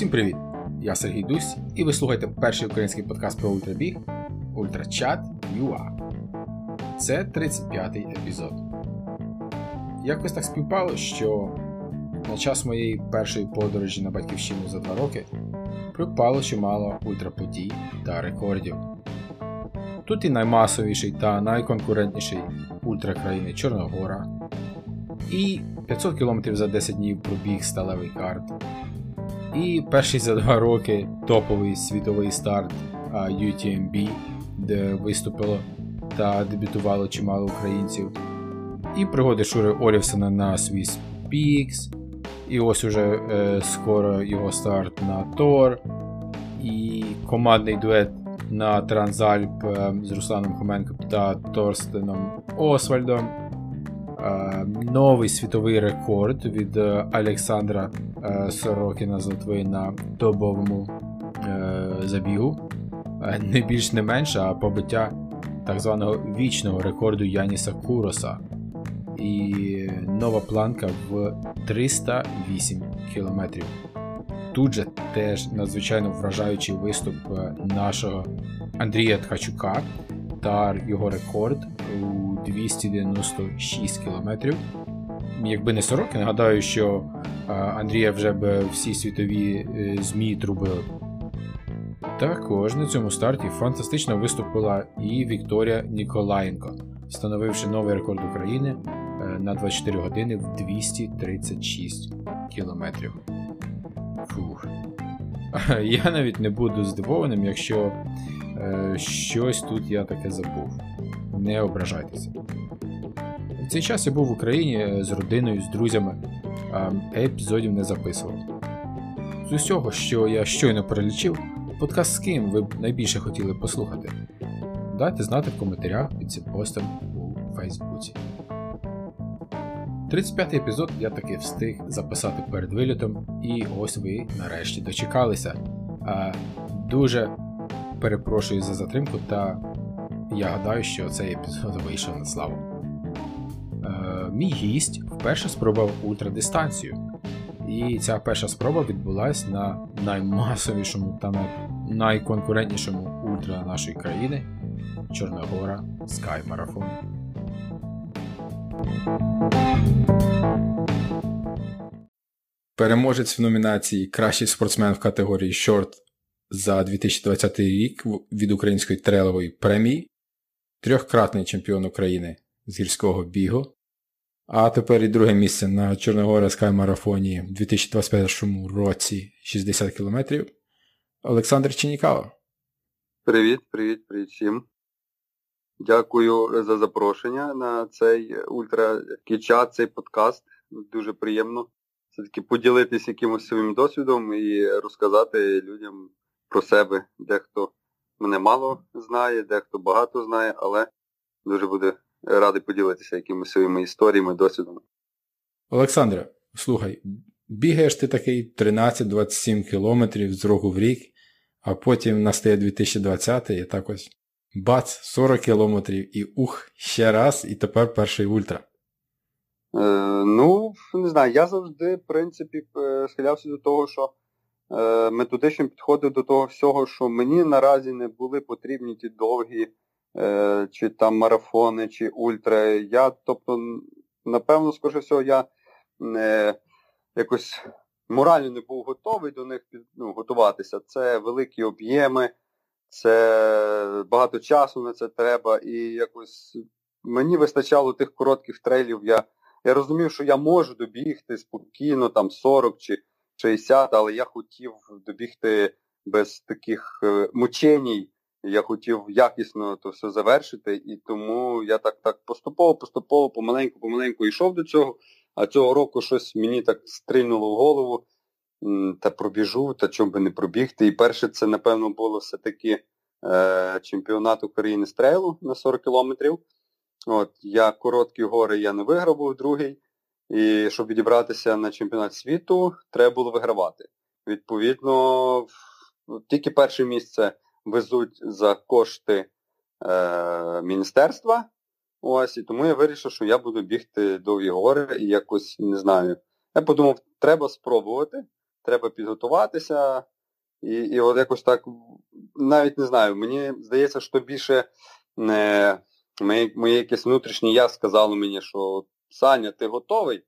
Всім привіт! Я Сергій Дусь, і ви слухаєте перший український подкаст про ультрабіг Ультрачат UA. Це 35-й епізод. Якось так співпало, що на час моєї першої подорожі на батьківщину за два роки припало чимало ультраподій та рекордів. Тут і наймасовіший та найконкурентніший ультра країни Чорногора, і 500 км за 10 днів пробіг сталевий карт. І перший за два роки топовий світовий старт UTMB, де виступило та дебютувало чимало українців. І пригоди Шури Олівсона на Swiss Peaks. І ось уже е, скоро його старт на Тор. І командний дует на Трансальп е, з Русланом Хоменко та Торстеном Освальдом. Е, новий світовий рекорд від е, Олександра е, Сорокіна з Литви на добовому забігу. Не більш не менше, а побиття так званого вічного рекорду Яніса Куроса. І нова планка в 308 км. Тут же теж надзвичайно вражаючий виступ нашого Андрія Ткачука та його рекорд у 296 км. Якби не 40, нагадаю, що Андрія вже б всі світові е, ЗМІ трубили. Також на цьому старті фантастично виступила і Вікторія Ніколаєнко, встановивши новий рекорд України е, на 24 години в 236 км. Фух. Я навіть не буду здивованим, якщо е, щось тут я таке забув. Не ображайтеся. В цей час я був в Україні е, з родиною, з друзями, а епізодів не записував. З усього, що я щойно перелічив, подкаст з ким ви б найбільше хотіли послухати. Дайте знати в коментарях під цим постом у Фейсбуці. 35-й епізод я таки встиг записати перед вилітом, і ось ви нарешті дочекалися. А, Дуже перепрошую за затримку, та я гадаю, що цей епізод вийшов на славу. Е, Мій гість вперше спробував ультрадистанцію. І ця перша спроба відбулася на наймасовішому та найконкурентнішому ультра нашої країни Чорногора Sky Marathon. Переможець в номінації Кращий спортсмен в категорії Short за 2020 рік від Української трейлової премії, трьохкратний чемпіон України з гірського бігу, а тепер і друге місце на Чорногора Скай-марафоні в 2021 році 60 км. Олександр Чинікава. Привіт, привіт, привіт всім. Дякую за запрошення на цей ультракічат, цей подкаст. Дуже приємно все-таки поділитися якимось своїм досвідом і розказати людям про себе. Дехто мене мало знає, дехто багато знає, але дуже буде радий поділитися якимись своїми історіями, досвідом. Олександре, слухай, бігаєш ти такий 13-27 кілометрів з року в рік, а потім настає 2020 і так ось бац, 40 кілометрів і ух, ще раз, і тепер перший ультра. Е, Ну, не знаю, я завжди, в принципі, е, схилявся до того, що е, методично підходив до того всього, що мені наразі не були потрібні ті довгі е, чи там марафони, чи ультра. Я, тобто, напевно, скоріше всього, я не якось морально не був готовий до них ну, готуватися. Це великі об'єми, це багато часу на це треба. І якось мені вистачало тих коротких трейлів. Я я розумів, що я можу добігти спокійно, там 40 чи 60, але я хотів добігти без таких е, мученій. Я хотів якісно то все завершити, і тому я так так поступово, поступово, помаленьку, помаленьку йшов до цього. А цього року щось мені так стрільнуло в голову та пробіжу, та чому би не пробігти. І перше це, напевно, було все-таки е, чемпіонат України з трейлу на 40 кілометрів. От, Я короткі гори я не виграв, був другий. І щоб відібратися на чемпіонат світу, треба було вигравати. Відповідно, тільки перше місце везуть за кошти е, міністерства. Ось, і тому я вирішив, що я буду бігти довгі гори і якось не знаю. Я подумав, треба спробувати. Треба підготуватися. І і от якось так, навіть не знаю, мені здається, що більше не, моє, моє якесь внутрішнє я сказало мені, що Саня, ти готовий,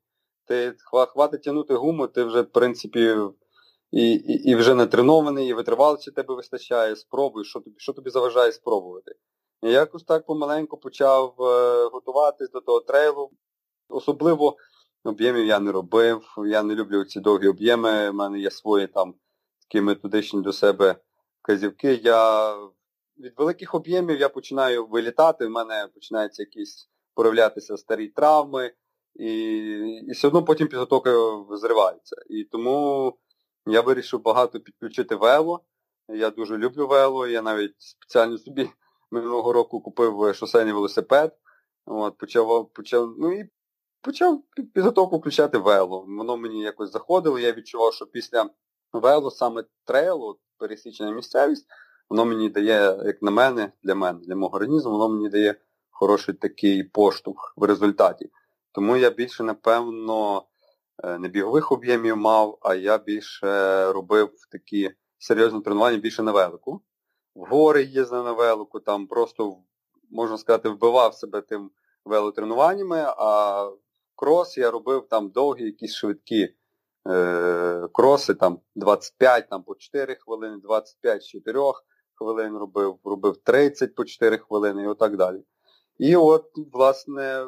ти хватить тягнути гуму, ти вже, в принципі, і і, і вже натренований, і витривалості тебе вистачає, спробуй, що тобі що тобі заважає спробувати. І якось так помаленьку почав е, готуватись до того трейлу. Особливо об'ємів я не робив, я не люблю ці довгі об'єми, в мене є свої там такі методичні до себе вказівки. Я від великих об'ємів я починаю вилітати, в мене починаються якісь проявлятися старі травми, і і все одно потім підготовка зривається. І тому я вирішив багато підключити вело. Я дуже люблю вело, я навіть спеціально собі минулого року купив шосейний велосипед. От, Почав почав, ну і почав підготовку включати вело. Воно мені якось заходило, я відчував, що після вело саме трейлу, пересічена місцевість, воно мені дає, як на мене, для мене, для мого організму, воно мені дає хороший такий поштовх в результаті. Тому я більше, напевно, е, не бігових об'ємів мав, а я більше робив такі серйозні тренування більше на велику. В гори їздив на велику, там просто, можна сказати, вбивав себе тим велотренуваннями, а крос я робив там довгі, якісь швидкі е, кроси, там 25 там, по 4 хвилини, 25 з 4 хвилин робив, робив 30 по 4 хвилини і отак далі. І от, власне,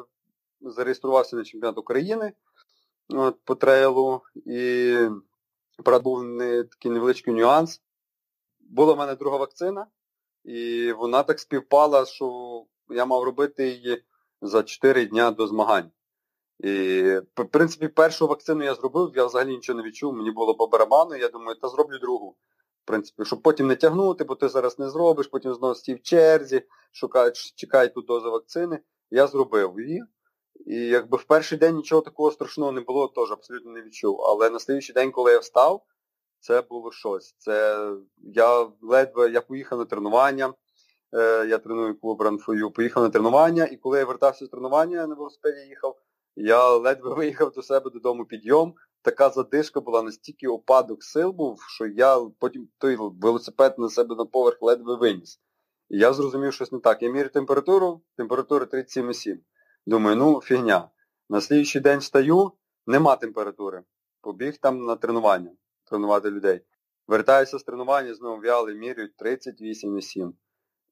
зареєструвався на чемпіонат України от, по трейлу. І правда, був не, такий невеличкий нюанс. Була в мене друга вакцина, і вона так співпала, що я мав робити її за 4 дня до змагань. І, в принципі, першу вакцину я зробив, я взагалі нічого не відчув, мені було по барабану, я думаю, та зроблю другу. В принципі, щоб потім не тягнути, бо ти зараз не зробиш, потім знову стій в черзі, шукай, чекай ту дозу вакцини. Я зробив її. І якби в перший день нічого такого страшного не було, теж абсолютно не відчув. Але на слідчий день, коли я встав, це було щось. Це я ледве я поїхав на тренування. Е, я треную клуб Run4U, поїхав на тренування, і коли я вертався з тренування, я на велосипеді їхав, я ледве виїхав до себе додому підйом. Така задишка була, настільки опадок сил був, що я потім той велосипед на себе на поверх ледве виніс. І я зрозумів, що щось не так. Я мірю температуру, температура 37,7. Думаю, ну фігня. На слідчий день встаю, нема температури. Побіг там на тренування, тренувати людей. Вертаюся з тренування, знову в'яли, міряють 38,7.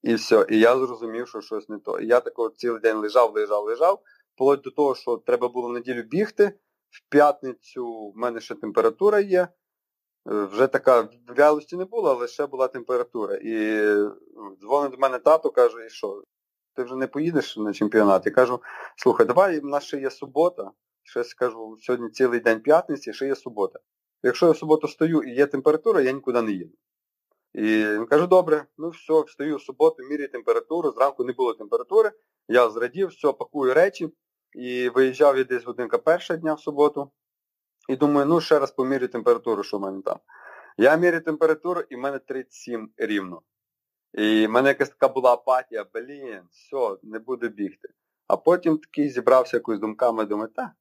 І все. І я зрозумів, що щось не то. І я такого цілий день лежав, лежав, лежав, вплоть до того, що треба було в неділю бігти. В п'ятницю в мене ще температура є. Е, вже така вялості не було, але ще була температура. І ну, дзвонить до мене тато, каже, і що, ти вже не поїдеш на чемпіонат? Я кажу, слухай, давай, в нас ще є субота. Ще скажу, сьогодні цілий день п'ятниці, ще є субота. Якщо я в суботу стою і є температура, я нікуди не їду. І він каже, добре, ну все, встаю в суботу, міряю температуру, зранку не було температури, я зрадів, все, пакую речі. І виїжджав я десь годинка перша дня в суботу. І думаю, ну ще раз помірю температуру, що в мене там. Я мірю температуру і в мене 37 рівно. І в мене якась така була апатія, блін, все, не буду бігти. А потім такий зібрався якось думками, думаю, та,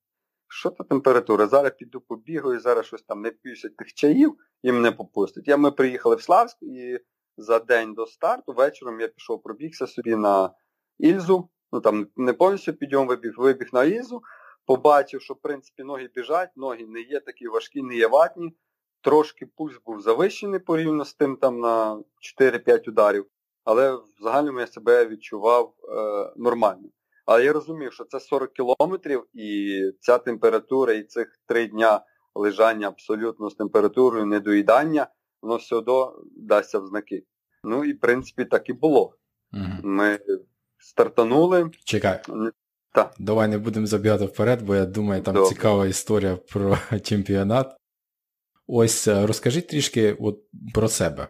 що та температура? Зараз піду побігаю, зараз щось там не п'юся тих чаїв і мене попустить. Я, Ми приїхали в Славськ і за день до старту вечором я пішов пробігся собі на Ільзу ну там не повністю підйом вибіг, вибіг на Ізу, побачив, що в принципі ноги біжать, ноги не є такі важкі, не є ватні. Трошки пульс був завищений порівняно з тим там на 4-5 ударів, але в загальному я себе відчував е, нормально. Але я розумів, що це 40 кілометрів і ця температура і цих 3 дня лежання абсолютно з температурою недоїдання, воно все одно дасться в знаки. Ну і в принципі так і було. Ми стартанули. Чекай. Так. Давай не будемо забігати вперед, бо я думаю, там Добре. цікава історія про чемпіонат. Ось е, розкажи трішки от про себе.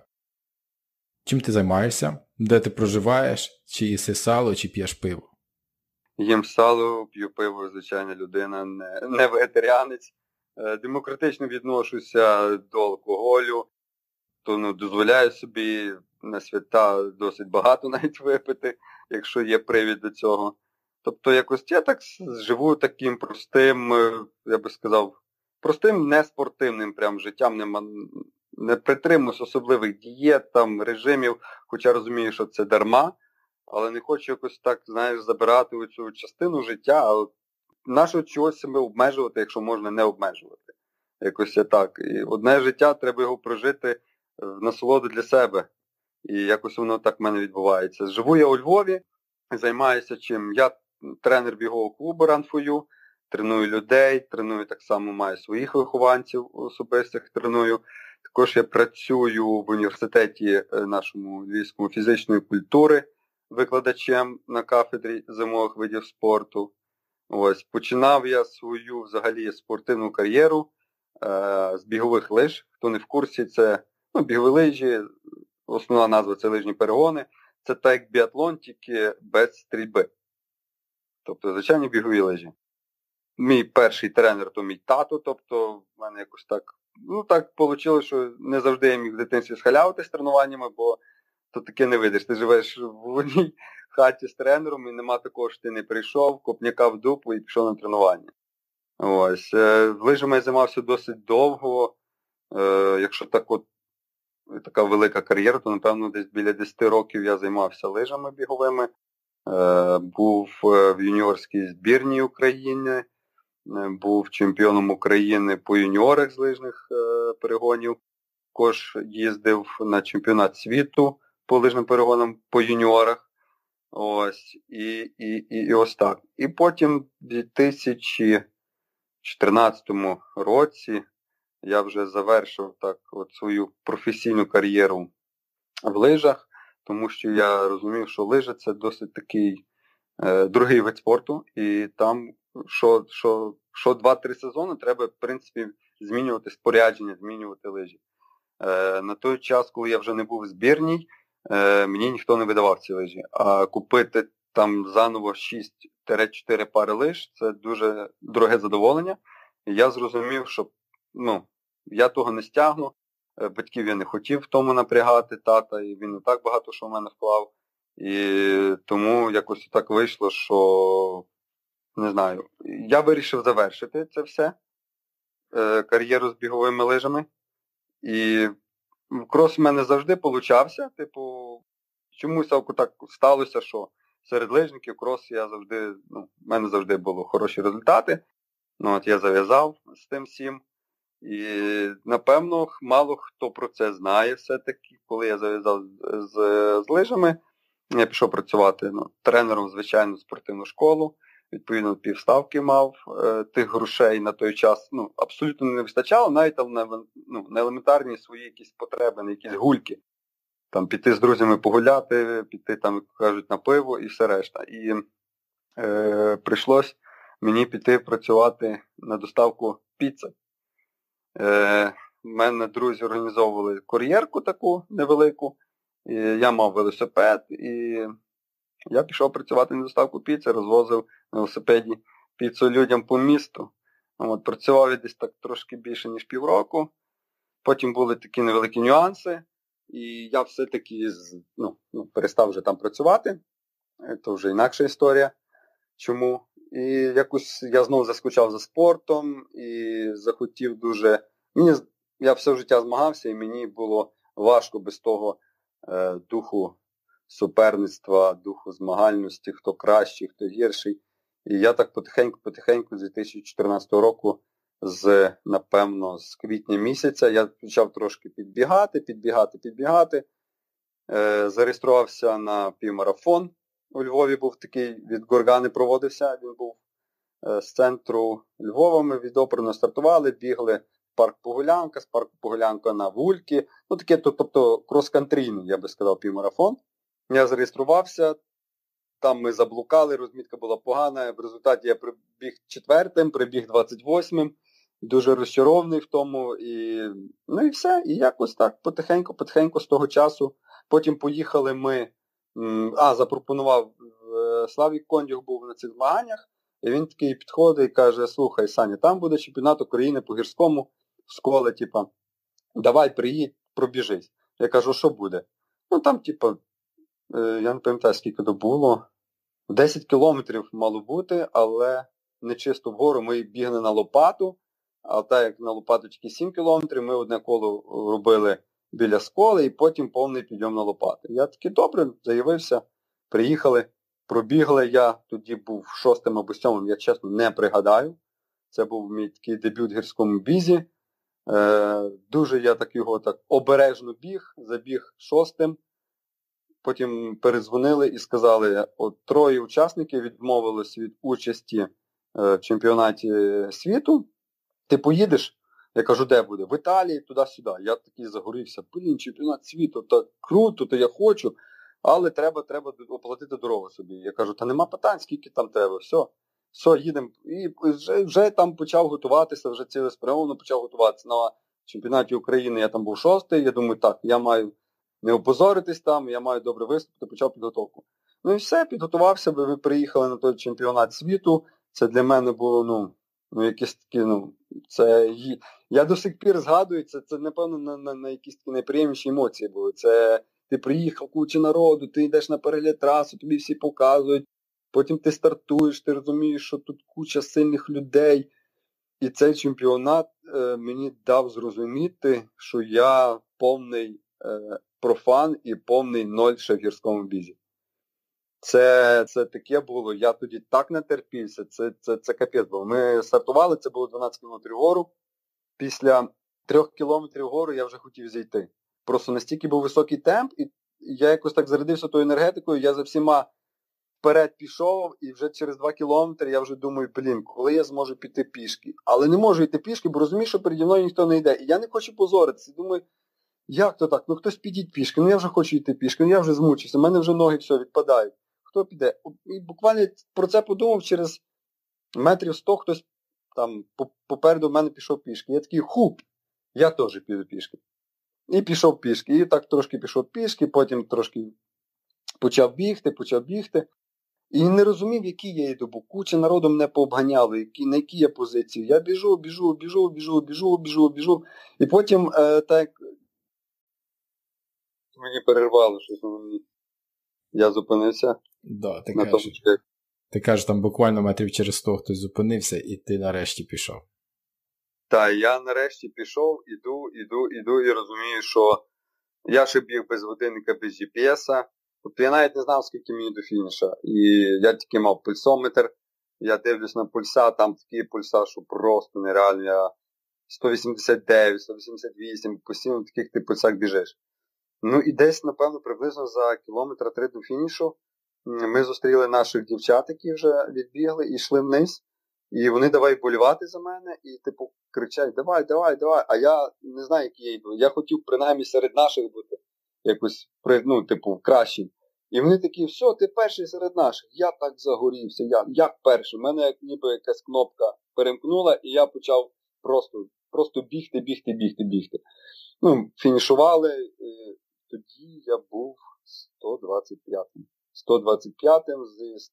Чим ти займаєшся? Де ти проживаєш? Чи їси сало, чи п'єш пиво? Їм сало, п'ю пиво, звичайна людина, не, не вегетаріанець. Е, демократично відношуся до алкоголю, то ну, дозволяю собі на свята досить багато навіть випити якщо є привід до цього. Тобто якось я так живу таким простим, е, я би сказав, простим неспортивним прям життям, не, не притримуюсь особливих дієт, там, режимів, хоча розумію, що це дарма, але не хочу якось так, знаєш, забирати цю частину життя, а нашого чогось себе обмежувати, якщо можна не обмежувати. Якось так. І одне життя треба його прожити в насолоду для себе. І якось воно так в мене відбувається. Живу я у Львові, займаюся чим. Я тренер бігового клубу Ранфою, треную людей, треную так само маю своїх вихованців особистих треную. Також я працюю в університеті е, нашому львівському фізичної культури викладачем на кафедрі зимових видів спорту. Ось, Починав я свою взагалі спортивну кар'єру е, з бігових лиж. Хто не в курсі, це ну, бігові лижі, основна назва це лижні перегони. Це так як біатлон, тільки без стрільби. Тобто, звичайні бігові лижі. Мій перший тренер то мій тато, тобто в мене якось так ну так вийшло, що не завжди я міг в дитинстві схалявати з тренуваннями, бо то таке не видиш. Ти живеш в одній хаті з тренером і нема такого, що ти не прийшов, копняка в дупу і пішов на тренування. Ось. Е, лижами я займався досить довго. Е, якщо так от така велика кар'єра, то напевно десь біля 10 років я займався лижами біговими. Е, був в юніорській збірній України, був чемпіоном України по юніорах з лижних перегонів. Також їздив на чемпіонат світу по лижним перегонам по юніорах. Ось, і і, і, і ось так. І потім в 2014 році я вже завершив так от свою професійну кар'єру в лижах, тому що я розумів, що лижа це досить такий е, другий вид спорту, і там що що, що 2-3 сезони треба, в принципі, змінювати спорядження, змінювати лижі. Е, На той час, коли я вже не був збірній, е, мені ніхто не видавав ці лижі. А купити там заново 6-4 пари лиж це дуже дороге задоволення. Я зрозумів, що ну, я того не стягну. Е, батьків я не хотів в тому напрягати тата, і він не так багато що в мене вклав. І тому якось так вийшло, що не знаю, я вирішив завершити це все, е, кар'єру з біговими лижами. І крос в мене завжди получався. Типу, чомусь так сталося, що серед лижників крос я завжди, ну, в мене завжди були хороші результати. Ну, от Я зав'язав з тим всім. І, напевно, мало хто про це знає все-таки. Коли я зав'язав з, з, з лижами, я пішов працювати ну, тренером, звичайно, спортивну школу. Відповідно, півставки мав е, тих грошей на той час ну, абсолютно не вистачало, навіть на ну, на елементарні свої якісь потреби, на якісь гульки. Там Піти з друзями погуляти, піти, там, як кажуть, на пиво і все решта. І е, прийшлось мені піти працювати на доставку піци. Е, мене друзі організовували кур'єрку таку невелику. і Я мав велосипед і я пішов працювати на доставку піци, розвозив на велосипеді піцу людям по місту. От, Працював я десь так трошки більше, ніж півроку. Потім були такі невеликі нюанси, і я все-таки ну, ну, перестав вже там працювати. Це вже інакша історія. Чому? І якось я знову заскучав за спортом і захотів дуже. Мені Я все життя змагався, і мені було важко без того е, духу суперництва, духу змагальності, хто кращий, хто гірший. І я так потихеньку-потихеньку з 2014 року, з, напевно, з квітня місяця я почав трошки підбігати, підбігати, підбігати. Е, Зареєструвався на півмарафон. У Львові був такий, від Горгани проводився, він був е, з центру Львова. Ми від опорно стартували, бігли в парк Погулянка, з парку Погулянка на Вульки. Ну таке, тобто крос-кантрійний, я би сказав, півмарафон. Я зареєструвався, там ми заблукали, розмітка була погана. В результаті я прибіг четвертим, прибіг 28-м, дуже розчарований в тому. І, Ну і все. І якось так потихеньку-потихеньку з того часу. Потім поїхали ми. А, запропонував е, Славік Кондюх був на цих змаганнях, і він такий підходить і каже, слухай, Саня, там буде чемпіонат України по гірському в школи, типа, давай приїдь, пробіжись. Я кажу, що буде? Ну там, типа, Е, я не пам'ятаю, скільки то було. 10 кілометрів мало бути, але не чисто вгору. Ми бігли на лопату. А так як на лопаточки 7 кілометрів, ми одне коло робили біля сколи і потім повний підйом на лопати. Я такий добре, заявився, приїхали, пробігли. Я тоді був шостим або сьомим, я чесно не пригадаю. Це був мій такий дебют в гірському бізі. Е, Дуже я так його так обережно біг, забіг шостим. Потім передзвонили і сказали, от троє учасників відмовились від участі е, в чемпіонаті світу. Ти поїдеш? Я кажу, де буде? В Італії, туди-сюди. Я такий загорівся, блін, чемпіонат світу, так круто, то я хочу, але треба треба оплатити дорогу собі. Я кажу, та нема питань, скільки там треба, все, все, їдемо. І вже вже там почав готуватися, вже цілеспрямовано почав готуватися. На чемпіонаті України я там був шостий, я думаю, так, я маю не опозоритись там, я маю добре виступити, почав підготовку. Ну і все, підготувався, ми приїхали на той чемпіонат світу. Це для мене було, ну, ну якісь такі, ну, це я до сих пір згадую, це, це напевно, на, на, на якісь такі найприємніші емоції були. Це ти приїхав, куча народу, ти йдеш на перегляд трасу, тобі всі показують, потім ти стартуєш, ти розумієш, що тут куча сильних людей. І цей чемпіонат е, мені дав зрозуміти, що я повний е, профан і повний ноль ще в гірському бізі. Це це таке було. Я тоді так натерпівся, це це, це капець було. Ми стартували, це було 12 кілометрів вгору. Після трьох кілометрів вгору я вже хотів зійти. Просто настільки був високий темп, і я якось так зарядився тою енергетикою, я за всіма вперед пішов, і вже через два кілометри я вже думаю, блін, коли я зможу піти пішки. Але не можу йти пішки, бо розумію, що переді мною ніхто не йде. І я не хочу позоритися. Думаю, як то так? Ну хтось підіть пішки, ну я вже хочу йти пішки, ну я вже змучився, у мене вже ноги все відпадають. Хто піде? І буквально про це подумав через метрів сто хтось там попереду мене пішов пішки. Я такий хуп, я теж піду пішки. І пішов пішки. І так трошки пішов пішки, потім трошки почав бігти, почав бігти. І не розумів, який я йду, бо куча народу мене пообганяли, які, на якій я позиції. Я біжу, біжу, біжу, біжу, біжу, біжу, біжу. І потім е, так мені перервало щось. Я зупинився. Да, ти, кажеш, ти кажеш, там буквально метрів через 100 хтось зупинився, і ти нарешті пішов. Так, я нарешті пішов, іду, іду, іду і розумію, що я ще біг без годинника, без GPS. Тобто я навіть не знав, скільки мені до фініша. І я тільки мав пульсометр. Я дивлюсь на пульса, там такі пульса, що просто нереально. Я 189, 188, постійно в таких ти пульсах біжиш. Ну і десь, напевно, приблизно за кілометра три до фінішу ми зустріли наших дівчат, які вже відбігли, і йшли вниз. І вони давай болівати за мене, і, типу, кричать, давай, давай, давай. А я не знаю, як я йду. Я хотів принаймні серед наших бути якось, ну, типу, кращим. І вони такі, все, ти перший серед наших. Я так загорівся. Я як перший. У мене як ніби якась кнопка перемкнула, і я почав просто просто бігти, бігти, бігти, бігти. Ну, Фінішували. Тоді я був 125-м. 125-м з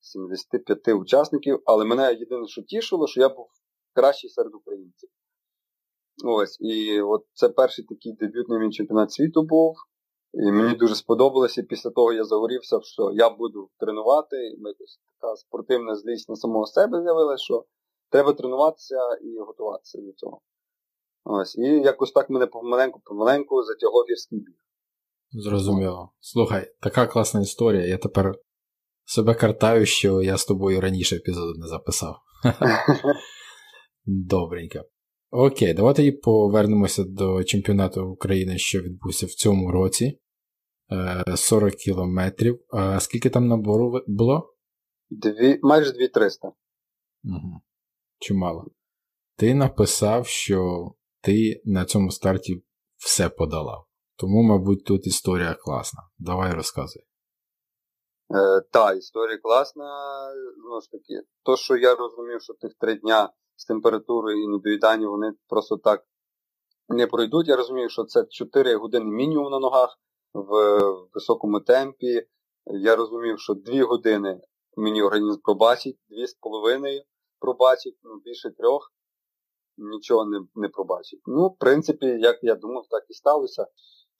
175 учасників, але мене єдине, що тішило, що я був кращий серед українців. Ось, І от це перший такий дебютний мій чемпіонат світу був. І мені дуже сподобалося. Після того я загорівся, що я буду тренувати. І якось така спортивна злість на самого себе з'явилася, що треба тренуватися і готуватися до цього. Ось, І якось так мене помаленьку-помаленьку затягло гірський біг. Зрозуміло. Слухай, така класна історія. Я тепер себе картаю, що я з тобою раніше епізоду не записав. Добренько. Окей, давайте повернемося до чемпіонату України, що відбувся в цьому році. 40 е, кілометрів. А скільки там набору було? Дві, Майже 2300. Угу. Чимало. Ти написав, що ти на цьому старті все подолав. Тому, мабуть, тут історія класна. Давай розказуй. Е, Так, історія класна. Знову ж таки, то, що я розумів, що тих три дня з температурою і недоїданням вони просто так не пройдуть. Я розумію, що це 4 години мінімум на ногах в високому темпі. Я розумів, що 2 години мені організм пробачить, 2,5 пробачить, ну більше трьох нічого не не пробачить. Ну, в принципі, як я думав, так і сталося.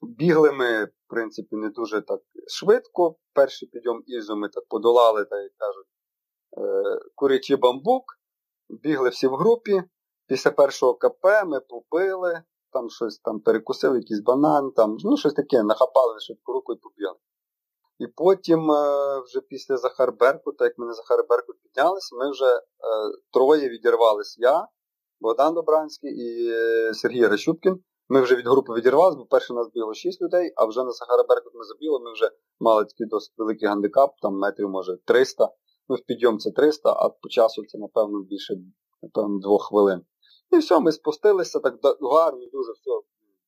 Бігли ми, в принципі, не дуже так швидко. Перший підйом ізу ми так подолали, так як кажуть, е, курячий бамбук. Бігли всі в групі. після першого КП ми попили, там щось там перекусили, якийсь банан, там, ну щось таке, нахапали швидку руку і побігли. І потім, е, вже після Захар Беркута, як ми на Захар Беркут піднялися, ми вже е, троє відірвались. Я, Богдан Добранський і Сергій Ращупкін. Ми вже від групи відірвалися, бо перше нас бігло 6 людей, а вже на Сахара Беркут ми забігли, ми вже мали такий досить великий гандикап, там метрів, може, 300. Ну, в підйом це 300, а по часу це, напевно, більше напевно, двох хвилин. І все, ми спустилися так гарно, дуже все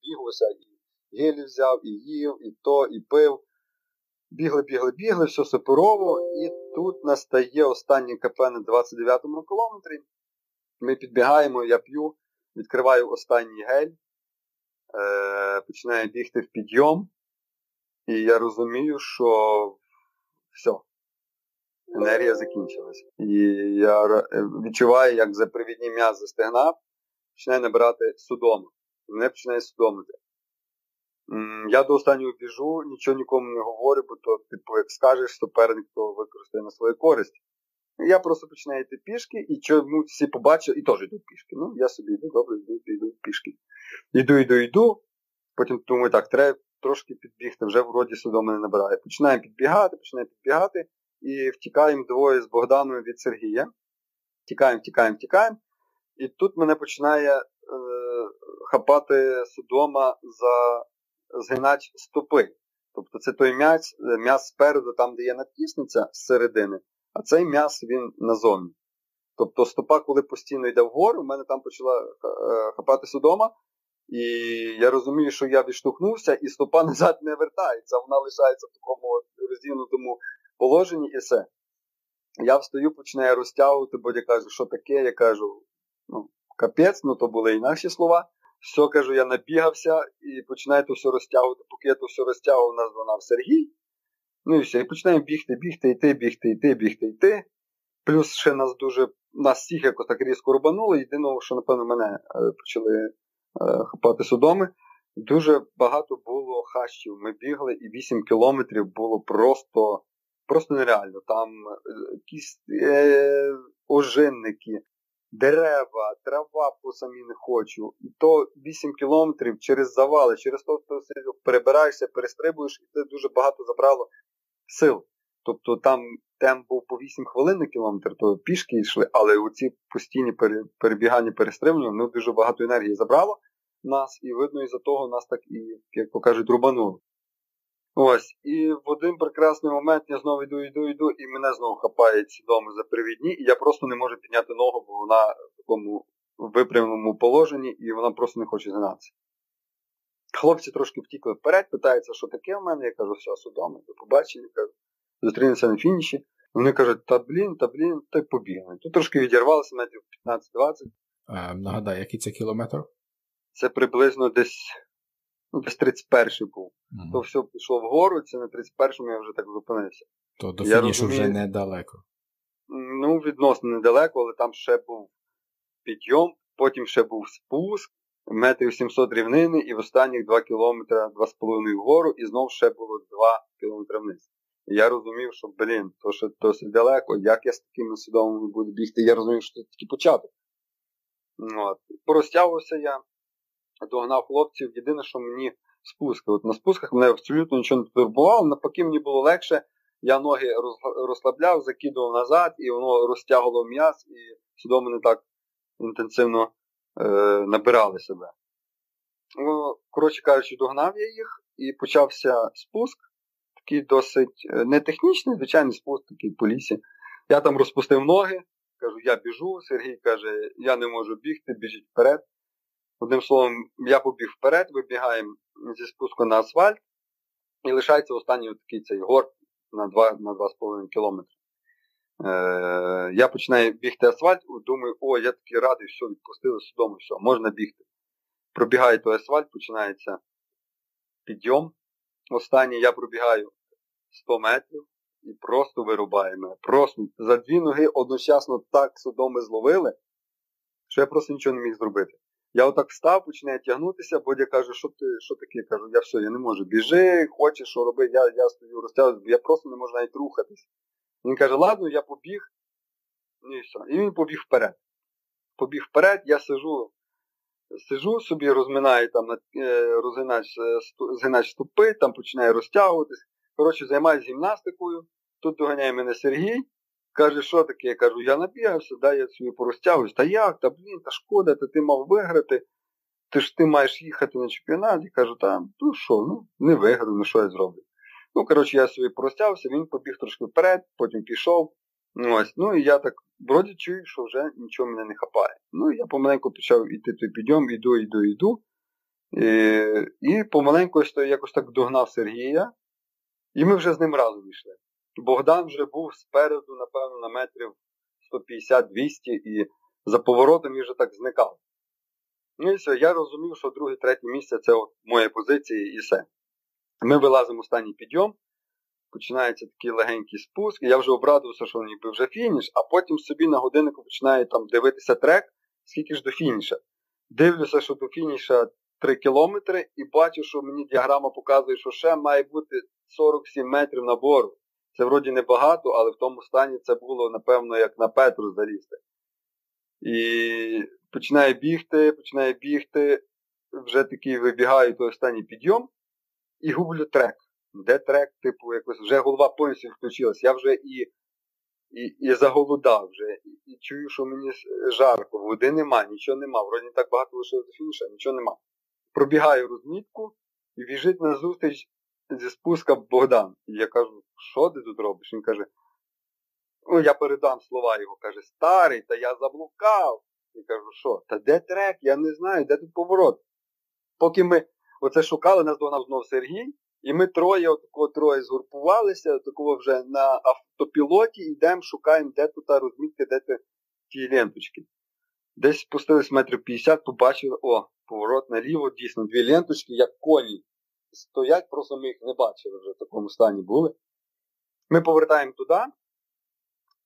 біглося, і гелі взяв, і їв, і то, і пив. Бігли, бігли, бігли, все суперово, і тут настає останній КП на 29-му кілометрі. Ми підбігаємо, я п'ю, відкриваю останній гель, е, починаю бігти в підйом, і я розумію, що все, енергія закінчилась. І я відчуваю, як за привідні м'язи стегна починає набирати судому. І мене починає судомити. Я до останнього біжу, нічого нікому не говорю, бо то, типу, як скажеш, суперник то використає на свою користь. Я просто починаю йти пішки, і чому всі побачили, і теж йдуть пішки. Ну, я собі йду, добре, йду, йду пішки. Йду, йду, йду. Потім думаю, так, треба трошки підбігти, вже вроді судомо не набирає. Починаємо підбігати, починаємо підбігати, і втікаємо двоє з Богданом від Сергія. Втікаємо, втікаємо, втікаємо. І тут мене починає е, хапати судома за згинач стопи. Тобто це той м'яс, м'яс спереду, там, де є надтісниця з середини, а цей м'яс він назовні. Тобто стопа, коли постійно йде вгору, в мене там почала е, хапати судома, і я розумію, що я відштовхнувся, і стопа назад не вертається, вона лишається в такому роздінутому положенні і все. Я встаю, починаю розтягувати, бо я кажу, що таке, я кажу, ну, капець, ну то були інакші слова. Все, кажу, я набігався і починаю то все розтягувати, поки я то все розтягував, нас звонав Сергій. Ну і все, і починаємо бігти, бігти, йти, бігти, йти, бігти, йти. Плюс ще нас дуже, нас всіх якось так різко рубануло. Єдиного, що, напевно, мене е, почали е, хапати судоми. Дуже багато було хащів. Ми бігли, і 8 кілометрів було просто просто нереально. Там е, якісь е, ожинники, дерева, трава по самі не хочу. І то 8 кілометрів через завали, через то, що перебираєшся, перестрибуєш, і це дуже багато забрало сил. Тобто там темп був по 8 хвилин на кілометр, то пішки йшли, але оці постійні перебігання, перестрибування, вони дуже багато енергії забрало нас, і видно, із-за того нас так і, як то кажуть, рубануло. Ось, і в один прекрасний момент я знову йду, йду, йду, і мене знову хапають свідомо за привідні, і я просто не можу підняти ногу, бо вона в такому випрямленому положенні, і вона просто не хоче згинатися. Хлопці трошки втікли вперед, питаються, що таке в мене. Я кажу, все, судомо, до побачення, кажу, зустрінемося на фініші. Вони кажуть, та блін, та блін, так побігли. Тут трошки відірвалося метрів 15-20. Е, нагадай, який це кілометр? Це приблизно десь ну, десь 31-й був. Mm-hmm. То все пішло вгору, це на 31-му я вже так зупинився. То до фінішу вже недалеко. Ну, відносно недалеко, але там ще був підйом, потім ще був спуск, метрів 700 рівнини, і в останніх 2 кілометри 2,5 вгору, і знов ще було 2 кілометри вниз. І я розумів, що, блін, то ще досить далеко, як я з такими свідомими буду бігти, я розумів, що це тільки початок. От. Порозтягувався я, догнав хлопців. Єдине, що мені спуски. От На спусках мене абсолютно нічого не турбувало, навпаки, мені було легше. Я ноги розслабляв, закидував назад, і воно розтягувало м'яз, і судоми не так інтенсивно набирали себе. Ну, Коротше кажучи, догнав я їх і почався спуск. Такий досить е, не технічний, звичайний спуск, такий по лісі. Я там розпустив ноги, кажу, я біжу. Сергій каже, я не можу бігти, біжіть вперед. Одним словом, я побіг вперед, вибігаємо зі спуску на асфальт, і лишається останній такий цей гор на 2,5 на 2,5 кілометри. Е, Я починаю бігти асфальт, думаю, о, я такий радий, все, відпустили судому, все, можна бігти. Пробігаю той асфальт, починається підйом. Останній я пробігаю 100 метрів і просто вирубає мене. Просто за дві ноги одночасно так судоми зловили, що я просто нічого не міг зробити. Я отак встав, починаю тягнутися, Бодя каже, що ти що таке? Кажу, я все, я не можу. Біжи, хочеш, що роби, я я стою розтягую, я просто не можу навіть рухатись. Він каже, ладно, я побіг. Ну і все. І він побіг вперед. побіг вперед, я сижу сижу собі, розминаю там е, розгинач, е, ступи, там починаю розтягуватись. Коротше, займаюся гімнастикою. Тут доганяє мене Сергій. Каже, що таке? Я кажу, я набігався, дай я собі порозтягуюсь. Та як? Та блін, та шкода, та ти мав виграти. Ти ж ти маєш їхати на чемпіонат. Я кажу, та ну що, ну не виграю, ну що я зроблю. Ну, коротше, я собі порозтягався, він побіг трошки вперед, потім пішов. Ось, Ну і я так вроді чую, що вже нічого мене не хапає. Ну і я помаленьку почав іти той підйом, іду, іду, іду. І і помаленьку якось так догнав Сергія, і ми вже з ним разом йшли. Богдан вже був спереду, напевно, на метрів 150-200 і за поворотом він вже так зникав. Ну і все, я розумів, що друге, третє місце це от моя позиція і все. Ми вилазимо останній підйом, починається такий легенький спуск, я вже обрадувався, що ніби вже фініш, а потім собі на годиннику починаю там дивитися трек, скільки ж до фініша. Дивлюся, що до фініша 3 кілометри, і бачу, що мені діаграма показує, що ще має бути 47 метрів набору. Це вроді небагато, але в тому стані це було, напевно, як на Петру залізти. І починає бігти, починає бігти, вже такий вибігаю той останній підйом і гублю трек. Де трек, типу, якось вже голова повністю включилась. Я вже і і, і заголодав вже, і, і чую, що мені жарко, води нема, нічого нема. Вроді так багато лишилося до фініша, нічого нема. Пробігаю розмітку і біжить на зустріч зі спуска Богдан. І я кажу, що ти тут робиш? Він каже, ну я передам слова його, каже, старий, та я заблукав. І кажу, що? Та де трек? Я не знаю, де тут поворот. Поки ми оце шукали, нас догнав знов Сергій, і ми троє, отако троє згурпувалися, такого вже на автопілоті йдемо, шукаємо, де тут та розмітка, де ті ленточки. Десь спустились метрів 50, побачили, о, поворот наліво, дійсно, дві ленточки, як коні. Стоять, просто ми їх не бачили вже в такому стані були. Ми повертаємо туди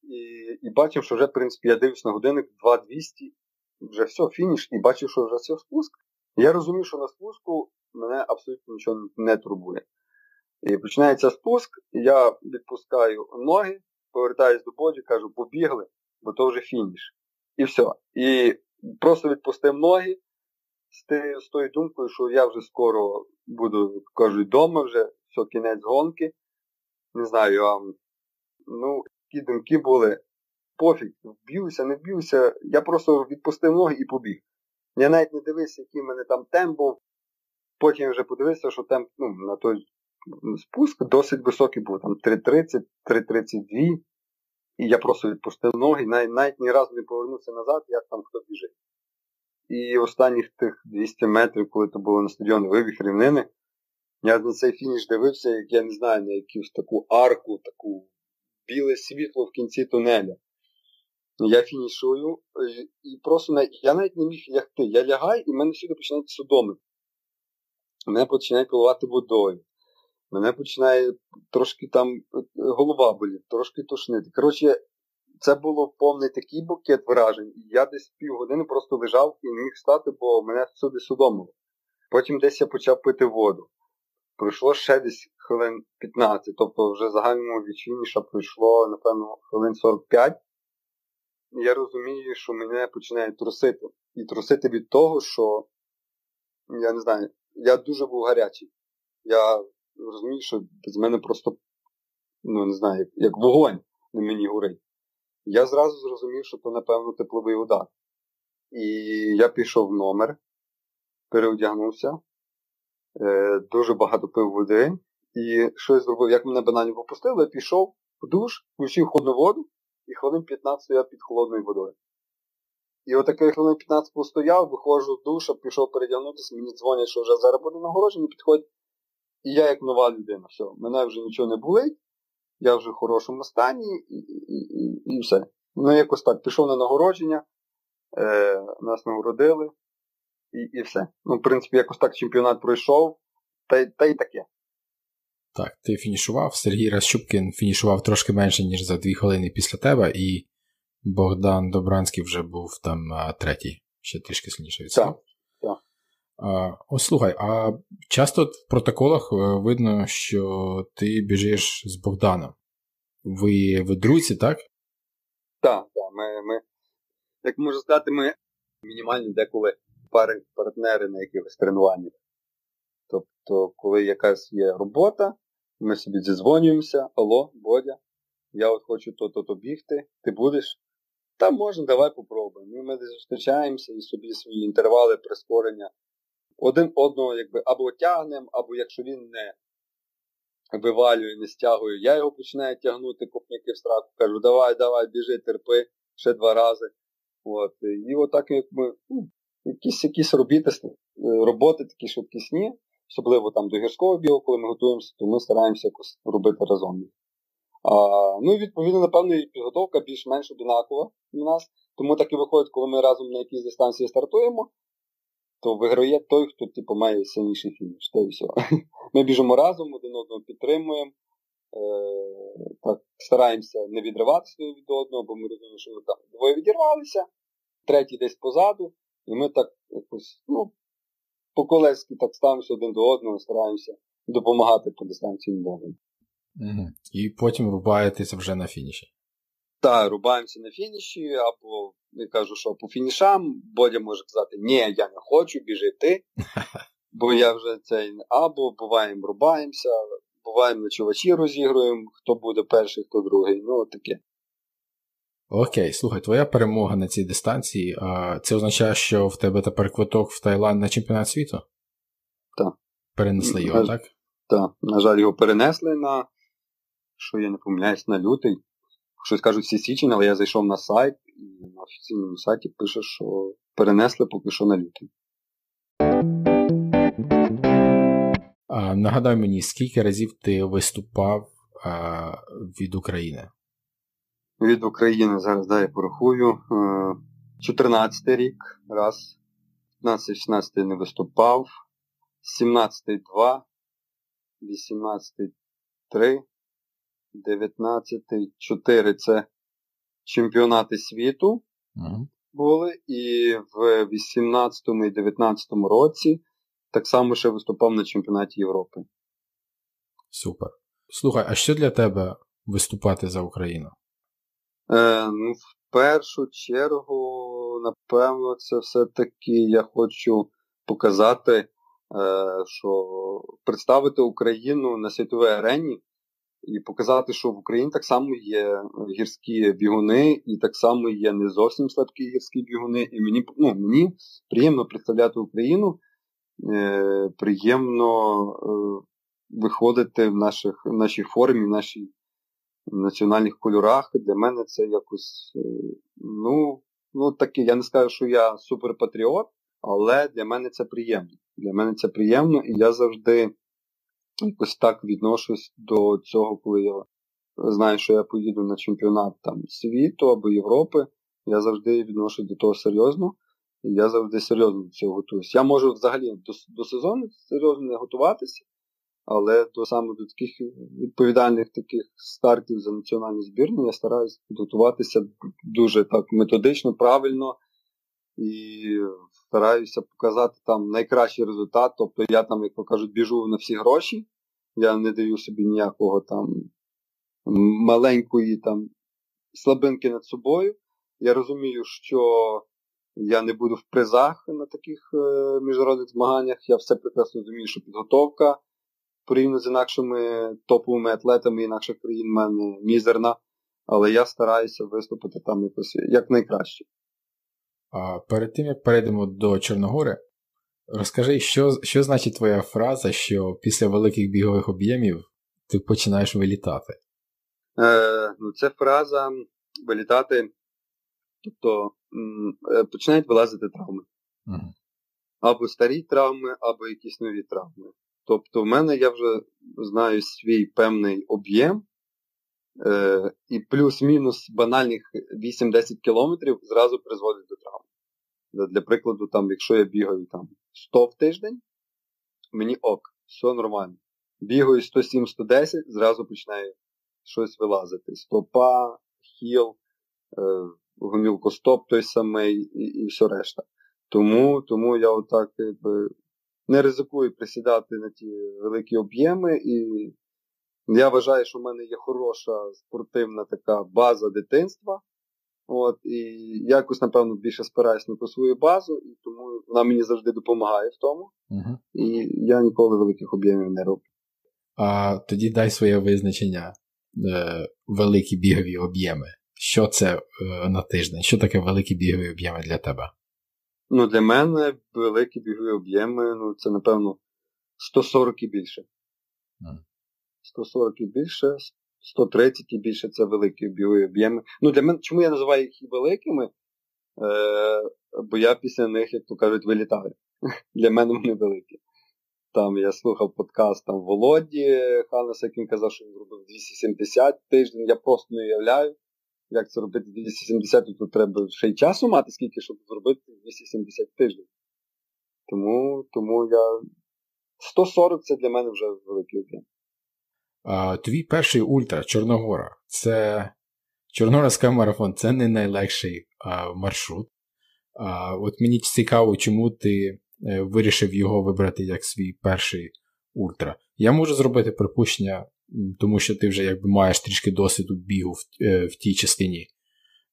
і і бачимо, що вже, в принципі, я дивлюсь на годинник 2200, вже все, фініш, і бачив, що вже все спуск. Я розумію, що на спуску мене абсолютно нічого не турбує. І починається спуск, я відпускаю ноги, повертаюсь до боді, кажу, побігли, бо то вже фініш. І все. І просто відпустив ноги з, тою думкою, що я вже скоро буду, кажу, вдома вже, все, кінець гонки. Не знаю, а, ну, які думки були. Пофіг, вб'юся, не вб'юся. Я просто відпустив ноги і побіг. Я навіть не дивився, який в мене там темп був. Потім вже подивився, що темп ну, на той спуск досить високий був, там 3.30, 3.32. І я просто відпустив ноги, навіть, навіть ні разу не повернувся назад, як там хто біжить. І останніх тих 200 метрів, коли це було на стадіоні вибіг рівнини, я на цей фініш дивився, як я не знаю, на якусь таку арку, таку біле світло в кінці тунеля. Я фінішую і просто я навіть не міг лягти. Я лягаю і в мене всюди починають судоми. Мене починає коливати водою. Мене починає трошки там е, голова боліти, трошки тошнити. Коротше, це було повний такий букет вражень. Я десь півгодини просто лежав і не міг стати, бо мене всюди судомило. Потім десь я почав пити воду. Пройшло ще десь хвилин 15, тобто вже загальному від фініша пройшло, напевно, хвилин 45. Я розумію, що мене починає трусити. І трусити від того, що я не знаю, я дуже був гарячий. Я розумію, що з мене просто, ну не знаю, як, вогонь на мені горить. Я зразу зрозумів, що то, напевно, тепловий удар. І я пішов в номер, переодягнувся, е, дуже багато пив води. І що я зробив, як мене банально попустили, я пішов в душ, включив холодну воду, і хвилин 15 стояв під холодною водою. І отакий хвилин 15 постояв, виходжу з душа, пішов передягнутися, мені дзвонять, що вже зараз буде нагородження, підходять. І я як нова людина, все, мене вже нічого не болить, я вже в хорошому стані і і, і, і все. Ну, якось так, пішов на нагородження, е, нас нагородили і і все. Ну, в принципі, якось так чемпіонат пройшов, та, та й таке. Так, ти фінішував. Сергій Расчупкін фінішував трошки менше, ніж за дві хвилини після тебе, і Богдан Добранський вже був там третій, ще трішки сильніше від Так. Ось слухай, а часто в протоколах е, видно, що ти біжиш з Богданом. Ви ви друзі, так? Так, так. Ми ми, як можна сказати, ми мінімальні деколи пари партнери на якихось тренуваннях. Тобто, коли якась є робота, ми собі зізвонюємося, алло, Бодя, я от хочу то-то-то бігти, ти будеш? Та можна, давай попробуємо. І ми десь зустрічаємося і собі свої інтервали прискорення один одного якби або тягнемо, або якщо він не вивалює, не стягує, я його починаю тягнути копняки в страху, кажу, давай, давай, біжи, терпи, ще два рази. От. І отак як ми ну, якісь якісь робіти, роботи такі швидкісні, особливо там до гірського бігу, коли ми готуємося, то ми стараємося якось робити разом. А, Ну і відповідно, напевно, і підготовка більш-менш одинакова у нас. Тому так і виходить, коли ми разом на якійсь дистанції стартуємо, то виграє той, хто типу, має сильніший фініш. Та і все. Ми біжимо разом, один одного підтримуємо. Е, так, Стараємося не відриватися від одного, бо ми розуміємо, що ми там двоє відірвалися, третій десь позаду, і ми так якось, ну, по колески так ставимося один до одного, стараємося допомагати по дистанції. Угу. І потім рубаєтеся вже на фініші. Так, рубаємося на фініші, або я кажу, що по фінішам Бодя може казати, ні, я не хочу, біжи ти. Бо я вже цей або буваємо, рубаємося, буваємо на чувачі розігруємо, хто буде перший, хто другий. Ну, таке. Окей, слухай, твоя перемога на цій дистанції, а це означає, що в тебе тепер квиток в Таїланд на чемпіонат світу? Так. Перенесли його, на, так? Так. На жаль, його перенесли на, що я не помиляюсь, на лютий. Щось кажуть всі січень, але я зайшов на сайт і на офіційному сайті пише, що перенесли поки що на лютий. А, Нагадай мені, скільки разів ти виступав а, від України? Від України зараз дай я порахую. 14 е, рік, раз. 15-16 не виступав. 17 2, 18 3, 19 4 це чемпіонати світу uh були. І в 18 і 19 році так само ще виступав на чемпіонаті Європи. Супер. Слухай, а що для тебе виступати за Україну? Е, Ну, в першу чергу, напевно, це все-таки я хочу показати, е, що представити Україну на світовій арені і показати, що в Україні так само є гірські бігуни, і так само є не зовсім слабкі гірські бігуни. І мені ну, мені приємно представляти Україну, е, приємно е, виходити в наших, в нашій формі, в нашій національних кольорах. Для мене це якось, е, ну, ну таке, я не скажу, що я суперпатріот, але для мене це приємно. Для мене це приємно, і я завжди якось так відношусь до цього, коли я знаю, що я поїду на чемпіонат там світу або Європи. Я завжди відношусь до того серйозно. Я завжди серйозно до цього готуюсь. Я можу взагалі до до сезону серйозно не готуватися, але до саме до таких відповідальних таких стартів за національну збірну я стараюся підготуватися дуже так методично, правильно і стараюся показати там найкращий результат. Тобто я там, як кажуть, біжу на всі гроші. Я не даю собі ніякого там маленької там слабинки над собою. Я розумію, що я не буду в призах на таких е, міжнародних змаганнях. Я все прекрасно розумію, що підготовка порівняно з інакшими топовими атлетами інакших країн в мене мізерна, але я стараюся виступити там якось як найкраще. А перед тим як перейдемо до Чорногори, розкажи, що що значить твоя фраза, що після великих бігових об'ємів ти починаєш вилітати? Е, ну, Це фраза вилітати, тобто е, починають вилазити травми. Угу. Або старі травми, або якісь нові травми. Тобто, в мене я вже знаю свій певний об'єм, е, і плюс-мінус банальних 8-10 кілометрів зразу призводить до травм. Для, прикладу, там, якщо я бігаю там 100 в тиждень, мені ок, все нормально. Бігаю 107-110, зразу починає щось вилазити. Стопа, хіл, е, гомілкостоп той самий і, і все решта. Тому тому я отак якби не ризикую присідати на ті великі об'єми, і я вважаю, що в мене є хороша спортивна така база дитинства. От, І якось, напевно, більше спираюсь на ту свою базу, і тому вона мені завжди допомагає в тому. Угу. І я ніколи великих об'ємів не роблю. А тоді дай своє визначення е, великі бігові об'єми. Що це е, на тиждень? Що таке великі бігові об'єми для тебе? Ну, для мене великі бігові об'єми, ну, це, напевно, 140 і більше. Mm. 140 і більше, 130 і більше це великі бігові об'єми. Ну, для мене, чому я називаю їх великими? Е, Бо я після них, як то кажуть, вилітаю. Для мене вони великі. Там я слухав подкаст там Володі Ханеса, який казав, що він зробив 270 тиждень. Я просто не уявляю, як це робити 270, то треба ще й часу мати, скільки, щоб зробити 270 тиждень. Тому тому я 140 це для мене вже великий об'єм. Твій перший ультра Чорногора. Це Чорногорський марафон це не найлегший а, маршрут. А, От мені цікаво, чому ти е, вирішив його вибрати як свій перший ультра. Я можу зробити припущення, тому що ти вже якби маєш трішки досвіду бігу в, е, в тій частині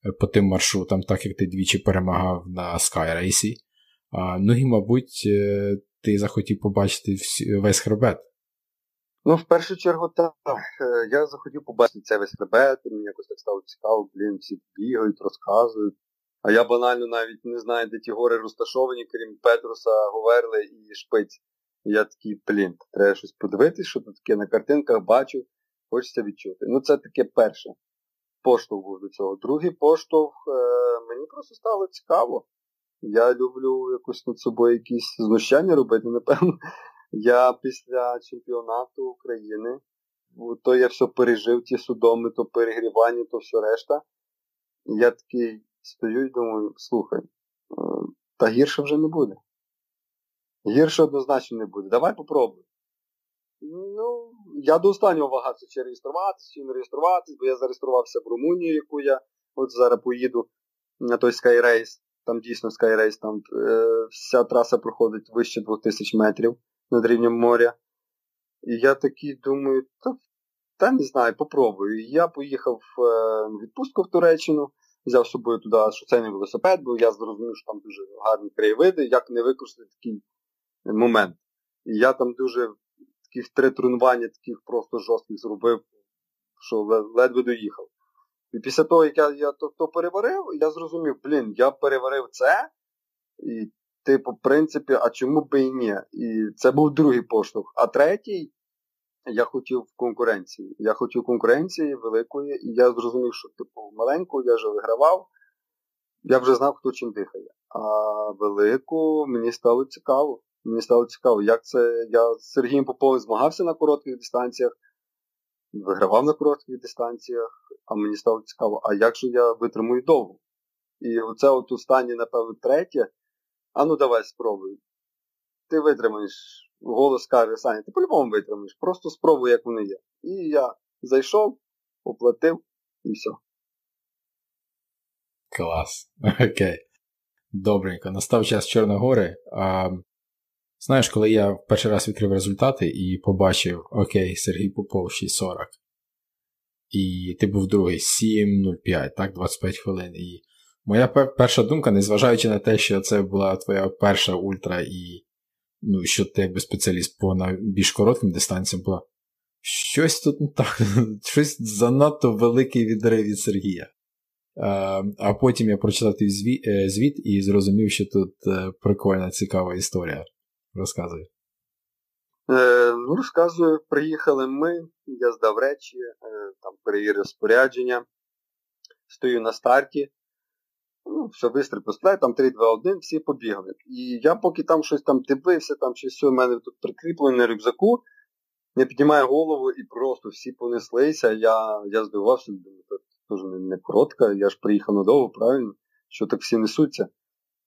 е, по тим маршрутам, так як ти двічі перемагав на Sky А, Ну і, мабуть, ти захотів побачити весь хребет. Ну, в першу чергу, так. Е, я захотів побачити цей весь хребет, мені якось так стало цікаво, блін, всі бігають, розказують. А я банально навіть не знаю, де ті гори розташовані, крім Петруса, Говерли і Шпиць. Я такий, блін, треба щось подивитись, що тут таке на картинках бачу, хочеться відчути. Ну, це таке перше. Поштовх був до цього. Другий поштовх е, мені просто стало цікаво. Я люблю якось над собою якісь знущання робити, напевно. Я після чемпіонату України, то я все пережив, ті судоми, то перегрівання, то все решта. Я такий стою і думаю, слухай, е, та гірше вже не буде. Гірше однозначно не буде. Давай попробуй. Ну, я до останнього вагався, чи реєструватися, чи не реєструватися, бо я зареєструвався в Румунію, яку я от зараз поїду на той Skyrace. Там дійсно Skyrace, там е, вся траса проходить вище 2000 метрів над рівнем моря. І я такий думаю, та, та не знаю, попробую. І я поїхав в відпустку в Туреччину, взяв з собою туди шоцейний велосипед, бо я зрозумів, що там дуже гарні краєвиди, як не використати такий момент. І я там дуже таких три тренування, таких просто жорстких зробив, що ледве доїхав. І після того, як я я то, то переварив, я зрозумів, блін, я переварив це, і Типу, в принципі, а чому би і ні? І це був другий поштовх. А третій, я хотів конкуренції. Я хотів конкуренції великої, і я зрозумів, що типу маленьку я вже вигравав, я вже знав, хто чим дихає. А велику мені стало цікаво. Мені стало цікаво, як це. Я з Сергієм Поповим змагався на коротких дистанціях, вигравав на коротких дистанціях, а мені стало цікаво, а як же я витримую довго? І оце от останнє, напевно, третє. А ну давай спробуй. Ти витримаєш, голос каже, Саня, ти по-любому витримаєш, просто спробуй, як вони є. І я зайшов, оплатив і все. Клас. Окей. Добренько. Настав час Чорногори. А, Знаєш, коли я перший раз відкрив результати і побачив, окей, Сергій Попов 6.40. І ти був другий 7.05, так, 25 хвилин. І Моя перша думка, незважаючи на те, що це була твоя перша ультра, і ну, що ти якби спеціаліст по більш коротким дистанціям, була щось тут не так, щось занадто великий відрив від Сергія. А а потім я прочитав твій звіт, е, і зрозумів, що тут е, прикольна, цікава історія. Розказуй. Е, ну, Розказую, приїхали ми, я здав речі, е, там перевірив спорядження, стою на старті. Ну, все бистро пускай, там 3, 2, 1, всі побігли. І я поки там щось там дивився, там щось все в мене тут прикріплене на рюкзаку, я піднімаю голову і просто всі понеслися. Я я здивувався, думаю, це не, не коротка, я ж приїхав надовго, правильно, що так всі несуться.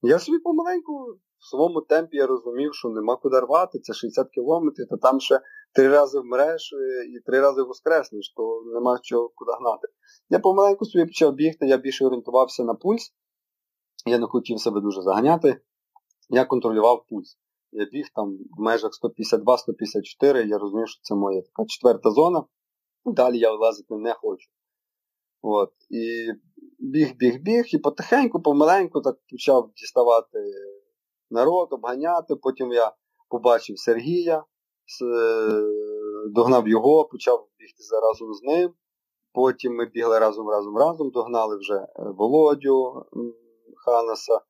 Я собі помаленьку в своєму темпі я розумів, що нема куди рвати, це 60 кілометрів, то там ще три рази вмреш е, і три рази воскреснеш, то нема чого куди гнати. Я помаленьку собі почав бігти, я більше орієнтувався на пульс. Я не хотів себе дуже заганяти. Я контролював пульс. Я біг там в межах 152-154, я розумію, що це моя така четверта зона. Далі я влазити не хочу. От. І біг, біг, біг, і потихеньку, помаленьку так почав діставати народ, обганяти. Потім я побачив Сергія, догнав його, почав бігти разом з ним. Потім ми бігли разом, разом, разом, догнали вже е, Володю Ханаса,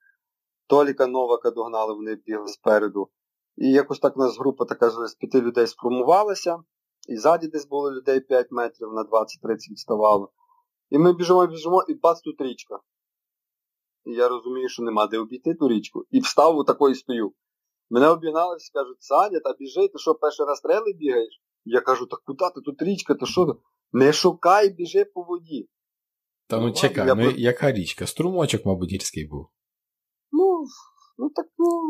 Толіка Новака догнали, вони бігли спереду. І якось так у нас група така з п'яти людей сформувалася. І ззаді десь було людей 5 метрів на 20-30 відставало. І ми біжимо, біжимо, і бац тут річка. І я розумію, що нема де обійти ту річку. І встав у такої стою. Мене обігнали, кажуть, Саня, та біжи, ти що, перший раз трели бігаєш? Я кажу, так куди ти тут річка, то що? Не шукай, біжи по воді. Та ну, ну чекай, я... ну яка річка? Струмочок, мабуть, гірський був. Ну, ну так, ну.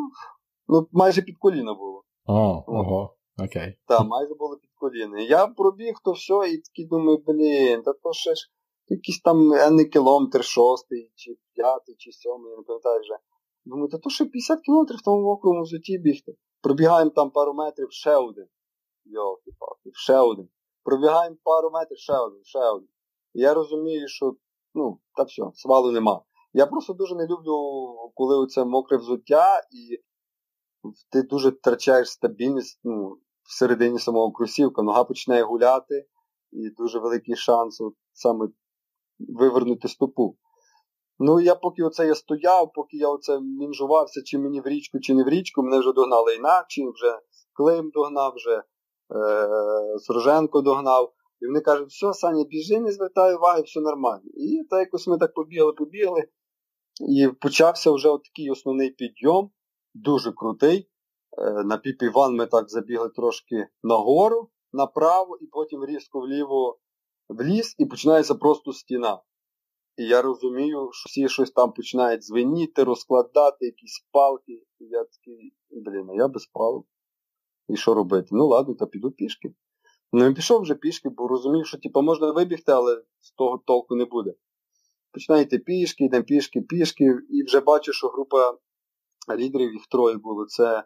Ну, майже під коліно було. О, ого, окей. Так, майже було під коліно. Я пробіг то все, і такий думаю, блін, та то ще ж якийсь там енний кілометр, шостий, чи п'ятий, чи сьомий, я не пам'ятаю вже. Думаю, та то ще 50 кілометрів в тому окрому житті бігти. Пробігаємо там пару метрів, ще один. Йолки палки ще один. Пробігаємо пару метрів, ще один, ще один. І я розумію, що ну, та все, свалу нема. Я просто дуже не люблю, коли оце мокре взуття, і ти дуже втрачаєш стабільність ну, всередині самого кросівка. Нога починає гуляти, і дуже великий шанс от, саме вивернути стопу. Ну, я поки оце я стояв, поки я оце мінжувався, чи мені в річку, чи не в річку, мене вже догнали інакше, вже Клим догнав, вже е, Сроженко догнав. І вони кажуть, все, Саня, біжи, не звертай уваги, все нормально. І так якось ми так побігли, побігли. І почався вже такий основний підйом, дуже крутий. Е, на піпі ван ми так забігли трошки нагору, направо, і потім різко вліво в ліс, і починається просто стіна. І я розумію, що всі щось там починають звеніти, розкладати, якісь палки. І я такий, блін, а я без палок. І що робити? Ну ладно, та піду пішки. Ну і пішов вже пішки, бо розумів, що типу, можна вибігти, але з того толку не буде. Починаю йти пішки, йдемо пішки, пішки, і вже бачу, що група лідерів, їх троє було. Це,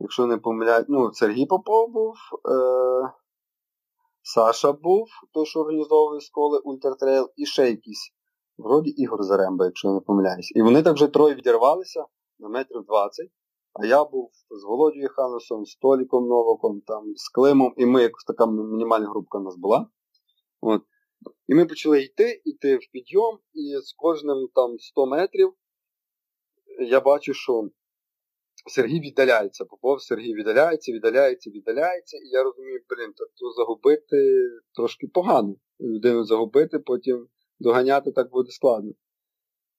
якщо не помиляю, ну, Сергій Попов був, е- Саша був, той, що організовує школи Ультратрейл, і ще якийсь, вроді Ігор Заремба, якщо не помиляюсь. І вони так вже троє відірвалися на метрів 20. А я був з Володією Ханусом, з Толіком Новаком, там, з Климом, і ми якось така мінімальна групка у нас була. От. І ми почали йти, йти в підйом, і з кожним там 100 метрів я бачу, що Сергій віддаляється. Попов Сергій віддаляється, віддаляється, віддаляється. І я розумію, блін, то загубити трошки погано. Людину загубити, потім доганяти так буде складно.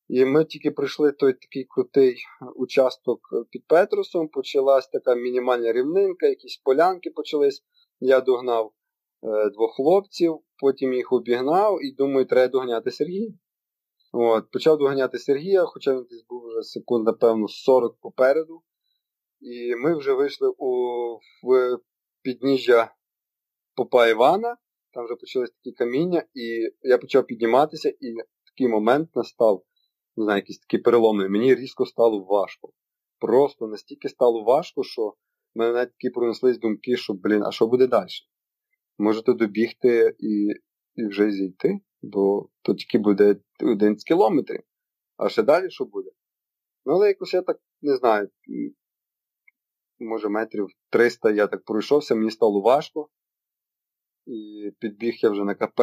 І ми тільки прийшли той такий крутий участок під Петрусом, почалась така мінімальна рівнинка, якісь полянки почались. Я догнав е, двох хлопців, потім їх обігнав і думаю, треба доганяти Сергія. От, Почав доганяти Сергія, хоча він десь був вже секунд, напевно, 40 попереду. І ми вже вийшли у, в підніжжя Попа Івана, там вже почались такі каміння, і я почав підніматися, і такий момент настав не знаю, якісь такі переломний, мені різко стало важко. Просто настільки стало важко, що мене навіть такі пронеслись думки, що, блін, а що буде далі? Можете добігти і і вже зійти, бо то тільки буде 11 кілометрів. А ще далі що буде? Ну, але якось я так не знаю, може метрів 300 я так пройшовся, мені стало важко. І підбіг я вже на КП.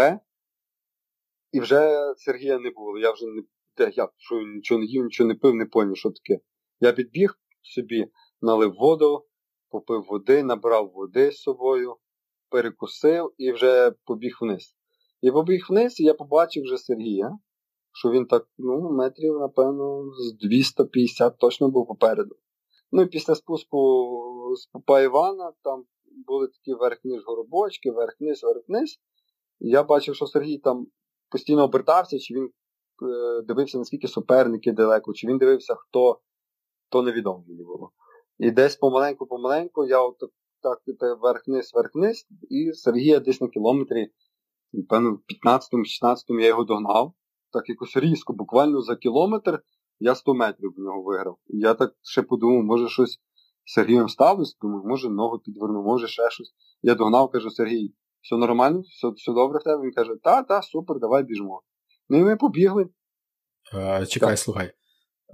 І вже Сергія не було. Я вже не те, я що нічого не нічого не пив, не поняв, що таке. Я підбіг собі, налив воду, попив води, набрав води з собою, перекусив і вже побіг вниз. І побіг вниз, і я побачив вже Сергія, що він так, ну, метрів, напевно, з 250 точно був попереду. Ну і після спуску з Попа Івана там були такі верх-низ горобочки, верх-низ, верх-низ. Я бачив, що Сергій там постійно обертався, чи він дивився, наскільки суперники далеко, чи він дивився, хто то невідомо мені було. І десь помаленьку-помаленьку я от так верх-низ, верх-низ, і Сергія десь на кілометрі, напевно, в 15-16 я його догнав. Так якось різко, буквально за кілометр я 100 метрів в нього виграв. І я так ще подумав, може щось Сергієм сталося, думаю, може ногу підвернув, може ще щось. Я догнав, кажу, Сергій, все нормально, все все добре в тебе? Він каже, та, та, супер, давай біжмо. Ну і ми побігли. Е, чекай, так. слухай.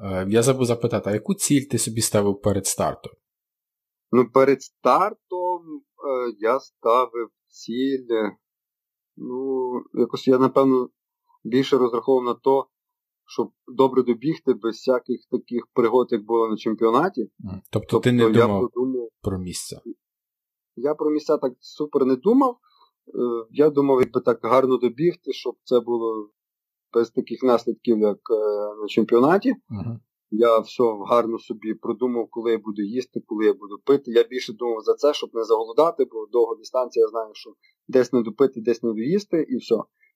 Е, я забув запитати, а яку ціль ти собі ставив перед стартом? Ну, перед стартом е, я ставив ціль. Ну, якось я, напевно, більше розраховував на то, щоб добре добігти без всяких таких пригод, як було на чемпіонаті. Тобто, тобто ти не тобто думав подумав, про місця? Я про місця так супер не думав. Е, я думав, якби так гарно добігти, щоб це було без таких наслідків, як е, на чемпіонаті. Uh-huh. Я все гарно собі продумав, коли я буду їсти, коли я буду пити. Я більше думав за це, щоб не заголодати, бо довга дистанція, я знаю, що десь не допити, десь не доїсти, і все.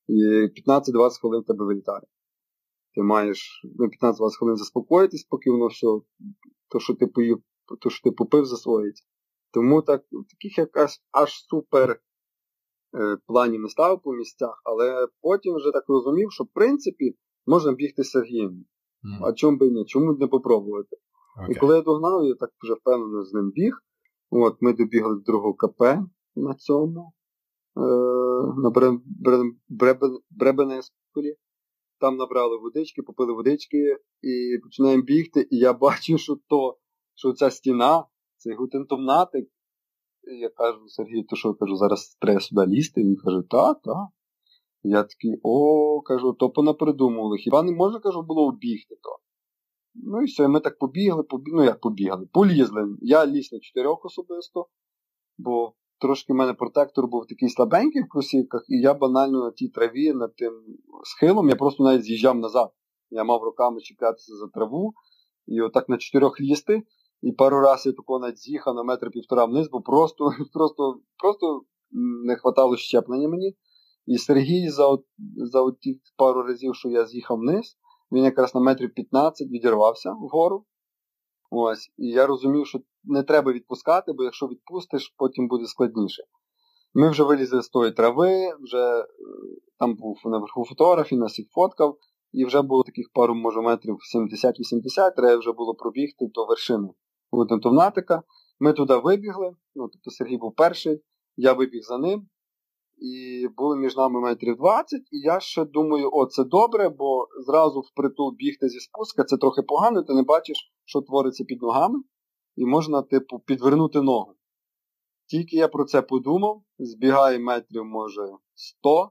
І 15-20 хвилин тебе вилітає. Ти маєш ну, 15-20 хвилин заспокоїтись, поки воно все, то, що ти поїв, то, що ти попив, засвоїться. Тому так, таких якась аж супер е, планів не ставив по місцях, але потім вже так розумів, що в принципі можна бігти з Сергієм. Mm. А чому би ні? Чому б не попробувати? Okay. І коли я догнав, я так вже впевнено з ним біг. От Ми добігли до другого КП на цьому, е, на Бребенескулі. Там набрали водички, попили водички і починаємо бігти. І я бачу, що то, що ця стіна, цей гутентомнатик. Я кажу, Сергій, то що кажу, зараз треба сюди лізти. Він каже, так, так. Я такий, о, кажу, то понапридумували. Хіба не можна, кажу, було обігти то? Ну і все, ми так побігли, побігли, ну як побігли, полізли. Я ліз на чотирьох особисто, бо трошки в мене протектор був такий слабенький в кросівках, і я банально на тій траві, над тим схилом, я просто навіть з'їжджав назад. Я мав руками чіплятися за траву, і отак на чотирьох лізти. І пару разів я тако навіть з'їхав на метр півтора вниз, бо просто просто, просто не хватало щеплення мені. І Сергій за за ті пару разів, що я з'їхав вниз, він якраз на метрів 15 відірвався вгору. Ось, І я розумів, що не треба відпускати, бо якщо відпустиш, потім буде складніше. Ми вже вилізли з тої трави, вже е, там був наверху фотограф, він нас їх фоткав, і вже було таких пару, може, метрів 70-80, треба вже було пробігти до вершини Товнатика. Ми туди вибігли, ну, тобто Сергій був перший, я вибіг за ним. І були між нами метрів 20, і я ще думаю, о, це добре, бо зразу впритул бігти зі спуска, це трохи погано, ти не бачиш, що твориться під ногами, і можна, типу, підвернути ногу. Тільки я про це подумав, збігає метрів, може, 100,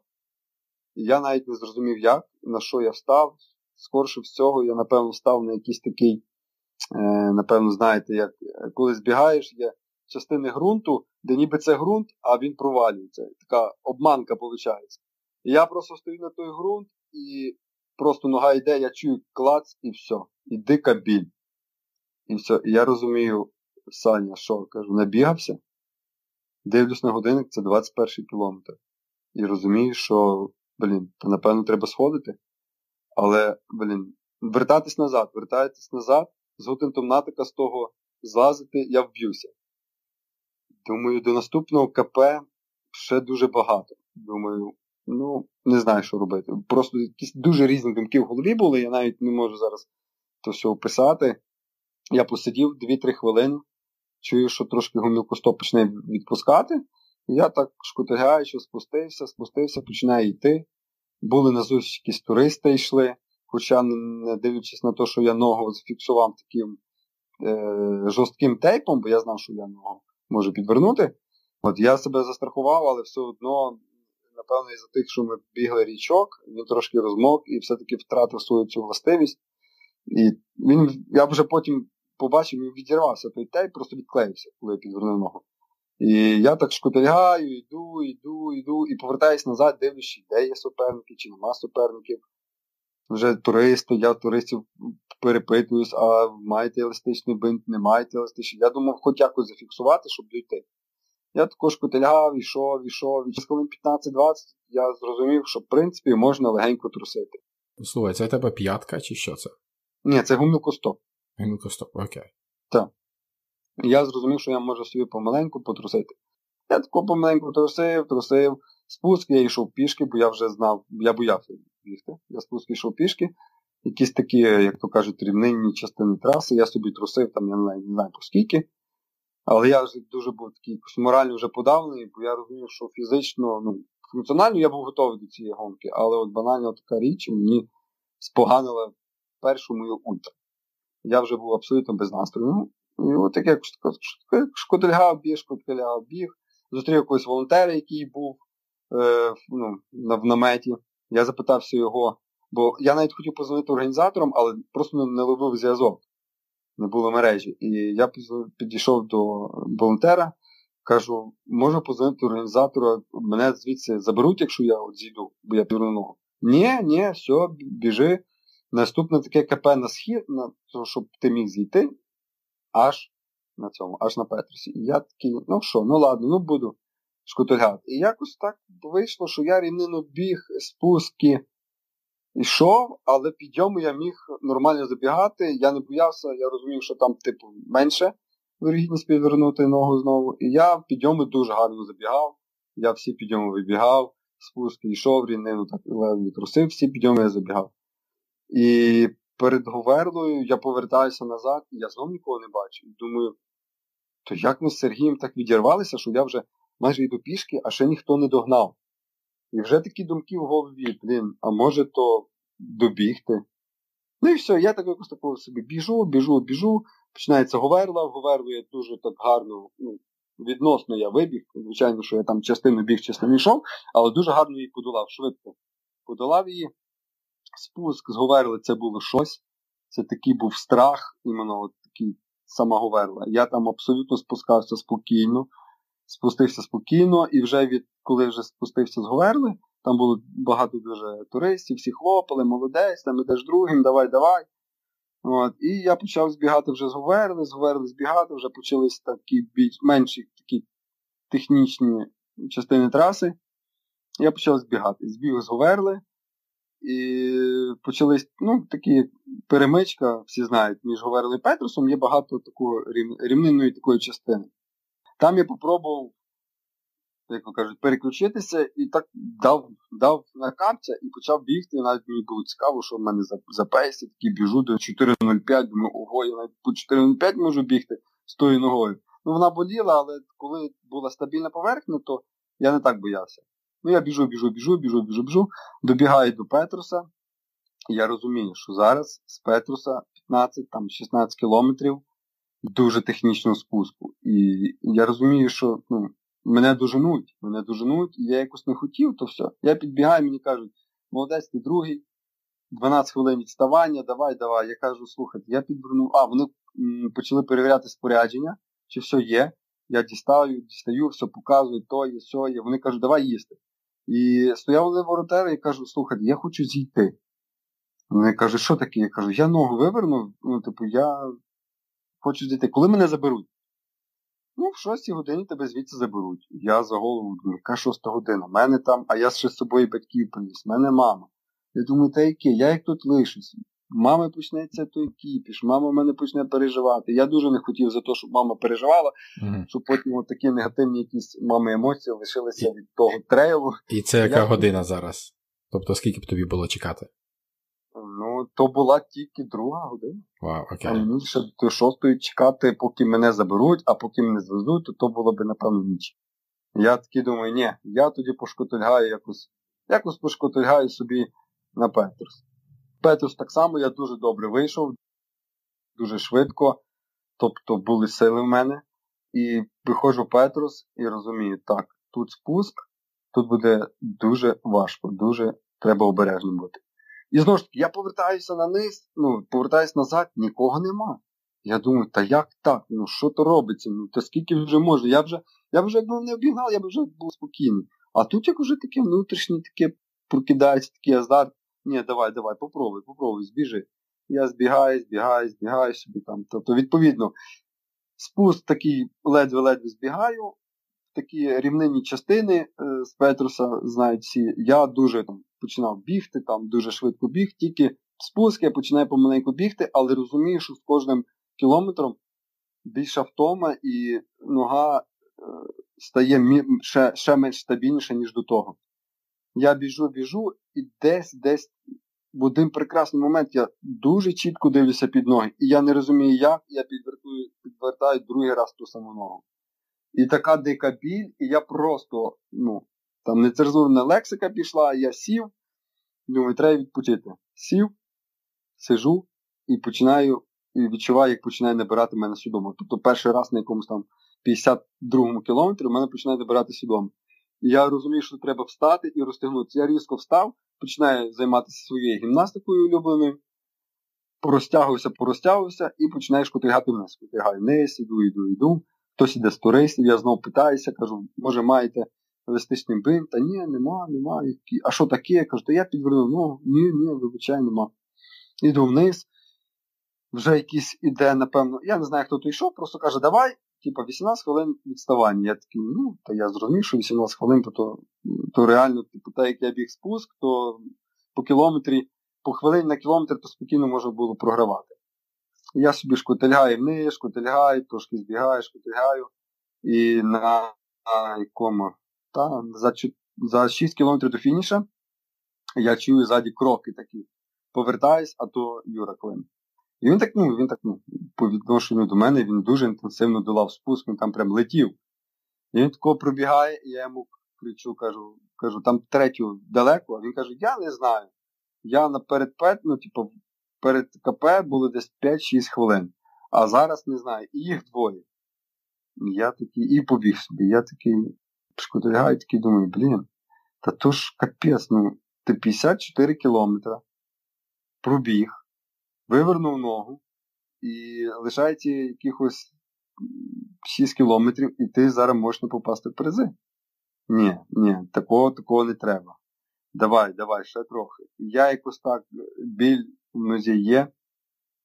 і я навіть не зрозумів, як, на що я встав. Скорше всього, я, напевно, встав на якийсь такий, напевно, знаєте, як коли збігаєш, є частини ґрунту, де ніби це ґрунт, а він провалюється. Така обманка виходить. І я просто стою на той ґрунт і просто нога йде, я чую клац і все. І дика біль. І все. І я розумію, Саня, що кажу, набігався. Дивлюсь на годинник, це 21 кілометр. І розумію, що, блін, то напевно треба сходити. Але, блін, вертатись назад, вертайтесь назад, з готинтом натика з того злазити, я вб'юся. Думаю, до наступного КП ще дуже багато. Думаю, ну, не знаю, що робити. Просто якісь дуже різні думки в голові були, я навіть не можу зараз то все описати. Я посидів 2-3 хвилини, чую, що трошки гомілкостоп почне відпускати. І я так шкутигаючи, спустився, спустився, починаю йти. Були на якісь туристи йшли, хоча, не дивлячись на те, що я ногу зафіксував таким е, жорстким тейпом, бо я знав, що я ногу може підвернути. От я себе застрахував, але все одно, напевно, із-за тих, що ми бігли річок, він трошки розмок і все-таки втратив свою цю властивість. І він, я вже потім побачив, він відірвався той тейп, просто відклеївся, коли я підвернув ногу. І я так шкутильгаю, йду, йду, йду, і повертаюсь назад, дивлюся, де є суперники, чи нема суперників. Вже туристи, я туристів перепитуюсь, а маєте еластичний бинт, не маєте еластичний. Я думав, хоч якось зафіксувати, щоб дійти. Я також котельгав, ішов, ішов, і хвилин 15-20 я зрозумів, що в принципі можна легенько трусити. Слухай, це тебе п'ятка чи що це? Ні, це гумілкостоп. Гумілкостоп, окей. Так. Я зрозумів, що я можу собі помаленьку потрусити. Я тако помаленьку трусив, трусив. Спуск я йшов пішки, бо я вже знав, я боявся бігти. Я спуск йшов пішки якісь такі, як то кажуть, рівнинні частини траси. Я собі трусив, там, я не знаю по скільки. Але я вже дуже був такий морально вже подавлений, бо я розумів, що фізично, ну, функціонально я був готовий до цієї гонки, але от банально така річ, мені споганила першу мою ультру. Я вже був абсолютно без настрою. Ну, і от як шкодельгав біг, шкодельгав біг. Зустрів якогось волонтера, який був е, ну, в наметі. Я запитався його, бо я навіть хотів позвонити організаторам, але просто не ловив зв'язок. Не було мережі. І я підійшов до волонтера, кажу, можу позвонити організатору, мене звідси заберуть, якщо я от зійду, бо я ногу. Ні, ні, все, біжи. Наступне таке КП на схід, на, щоб ти міг зійти аж на цьому, аж на Петрусі. І я такий, ну що, ну ладно, ну буду шкутильгати. І якось так вийшло, що я рівнину біг, спуски йшов, але підйому я міг нормально забігати. Я не боявся, я розумів, що там, типу, менше вирогідність підвернути ногу знову. І я підйоми дуже гарно забігав. Я всі підйоми вибігав, спуски йшов, рівнину так ледве трусив, всі підйоми я забігав. І перед Говерлою я повертаюся назад, і я знову нікого не бачу. Думаю, то як ми з Сергієм так відірвалися, що я вже майже йду пішки, а ще ніхто не догнав. І вже такі думки в голові, блін, а може то добігти. Ну і все, я так якось такого собі біжу, біжу, біжу, починається Говерла, в Говерлу я дуже так гарно, ну, відносно я вибіг. Звичайно, що я там частину біг, частину йшов, але дуже гарно її подолав, швидко подолав її спуск з Говерли це було щось. Це такий був страх, іменно от такий сама Говерла. Я там абсолютно спускався спокійно, спустився спокійно, і вже від коли вже спустився з Говерли, там було багато дуже туристів, всі хлопали, молодець, там ідеш другим, давай, давай. От, І я почав збігати вже з Говерли, з Говерли збігати, вже почались такі більш менші такі технічні частини траси. Я почав збігати. Збіг з Говерли. І почались ну, такі перемичка, всі знають, між Говерло і Петрусом є багато такої рівнинної такої частини. Там я попробував, як ви кажуть, переключитися і так дав дав на капця і почав бігти. І навіть мені було цікаво, що в мене за, за пейсі такий біжу до 4.05, думаю, ого, я навіть по 4.05 можу бігти з тою ногою. Ну вона боліла, але коли була стабільна поверхня, то я не так боявся. Ну, я біжу, біжу, біжу, біжу, біжу, біжу, добігаю до Петруса. Я розумію, що зараз з Петруса 15 там 16 кілометрів дуже технічного спуску. І я розумію, що ну, мене доженуть, мене доженуть, і я якось не хотів, то все. Я підбігаю, мені кажуть, молодець, ти другий, 12 хвилин відставання, давай, давай. Я кажу, слухайте, я підвернув. А, вони почали перевіряти спорядження, чи все є. Я дістаю, дістаю, все показую, то є, все є. Вони кажуть, давай їсти. І стояли волонтери і кажуть, слухайте, я хочу зійти. Вони кажуть, що таке? Я кажу, я ногу вивернув, ну, типу, я хочу зійти. Коли мене заберуть? Ну, в 6 годині тебе звідси заберуть. Я за голову думаю, яка 6 година? Мене там, а я ще з собою батьків приніс, мене мама. Я думаю, та яке? Я як тут лишусь мами почнеться той кіпіш, мама мене почне переживати. Я дуже не хотів за те, щоб мама переживала, mm щоб потім от такі негативні якісь мами емоції лишилися від того трейлу. І це яка Я... година зараз? Тобто скільки б тобі було чекати? Ну, то була тільки друга година. Вау, окей. А мені ще до шостої чекати, поки мене заберуть, а поки мене звезуть, то то було б, напевно, ніч. Я такий думаю, ні, я тоді пошкотильгаю якось, якось пошкотильгаю собі на Петрус. Петрус так само я дуже добре вийшов, дуже швидко. Тобто були сили в мене. І виходжу Петрус і розумію, так, тут спуск, тут буде дуже важко, дуже треба обережним бути. І знову ж таки, я повертаюся на низ, ну, повертаюся назад, нікого нема. Я думаю, та як так? Ну що то робиться? Ну, та скільки вже можна? Я вже, я вже якби не обігнав, я б вже був спокійний. А тут як вже таке внутрішнє таке прокидається такий азарт. Ні, давай, давай, попробуй, попробуй, збіжи. Я збігаю, збігаю, збігаю собі там. Тобто, відповідно, спуск такий ледве-ледве збігаю, такі рівнинні частини е, з Петруса знають всі. Я дуже там починав бігти, там дуже швидко біг, тільки спуск я починаю помаленьку бігти, але розумію, що з кожним кілометром більша втома і нога е, стає ще, ще менш стабільніша, ніж до того. Я біжу, біжу, і десь, десь в один прекрасний момент я дуже чітко дивлюся під ноги. І я не розумію, як я підвертую, підвертаю другий раз ту саму ногу. І така дика біль, і я просто, ну, там нецензурна лексика пішла, я сів, думаю, треба відпочити. Сів, сижу і починаю, і відчуваю, як починає набирати мене свідомо. Тобто перший раз на якомусь там 52-му кілометрі мене починає набирати свідомо. І я розумію, що треба встати і розтягнутися. Я різко встав, починаю займатися своєю гімнастикою улюбленою, порозтягувався, порозтягувався і починаєш котигати вниз. Котигаю вниз, іду, іду, іду. Хтось іде з туристів, я знову питаюся, кажу, може маєте еластичний бинт? Та ні, нема, нема. А що таке? Я кажу, то я підвернув, ну ні, ні, вибачай, нема. Іду вниз. Вже якийсь іде, напевно, я не знаю, хто то йшов, просто каже, давай, типа 18 хвилин відставання. Я такий, ну, та я зрозумів, що 18 хвилин, то то, то реально, типу, так як я біг спуск, то по кілометрі, по хвилині на кілометр, то спокійно можна було програвати. Я собі шкотельгаю вниз, шкотельгаю, трошки збігаю, шкотельгаю. І на, якому, та, за, за 6 кілометрів до фініша я чую ззаді кроки такі. Повертаюсь, а то Юра Клин. І він так, ну, він так, ну, по відношенню до мене, він дуже інтенсивно долав спуск, він там прям летів. І він такого пробігає, і я йому кричу, кажу, кажу, там третю далеко, а він каже, я не знаю. Я на перед пет, ну, типу, перед КП було десь 5-6 хвилин. А зараз не знаю, і їх двоє. Я такий, і побіг собі. Я такий шкотильгаю, такий думаю, блін, та то ж капець, ну, ти 54 кілометра, пробіг вивернув ногу і лишається якихось 6 кілометрів, і ти зараз можеш не попасти в призи. Ні, ні, такого такого не треба. Давай, давай, ще трохи. Я якось так, біль в нозі є,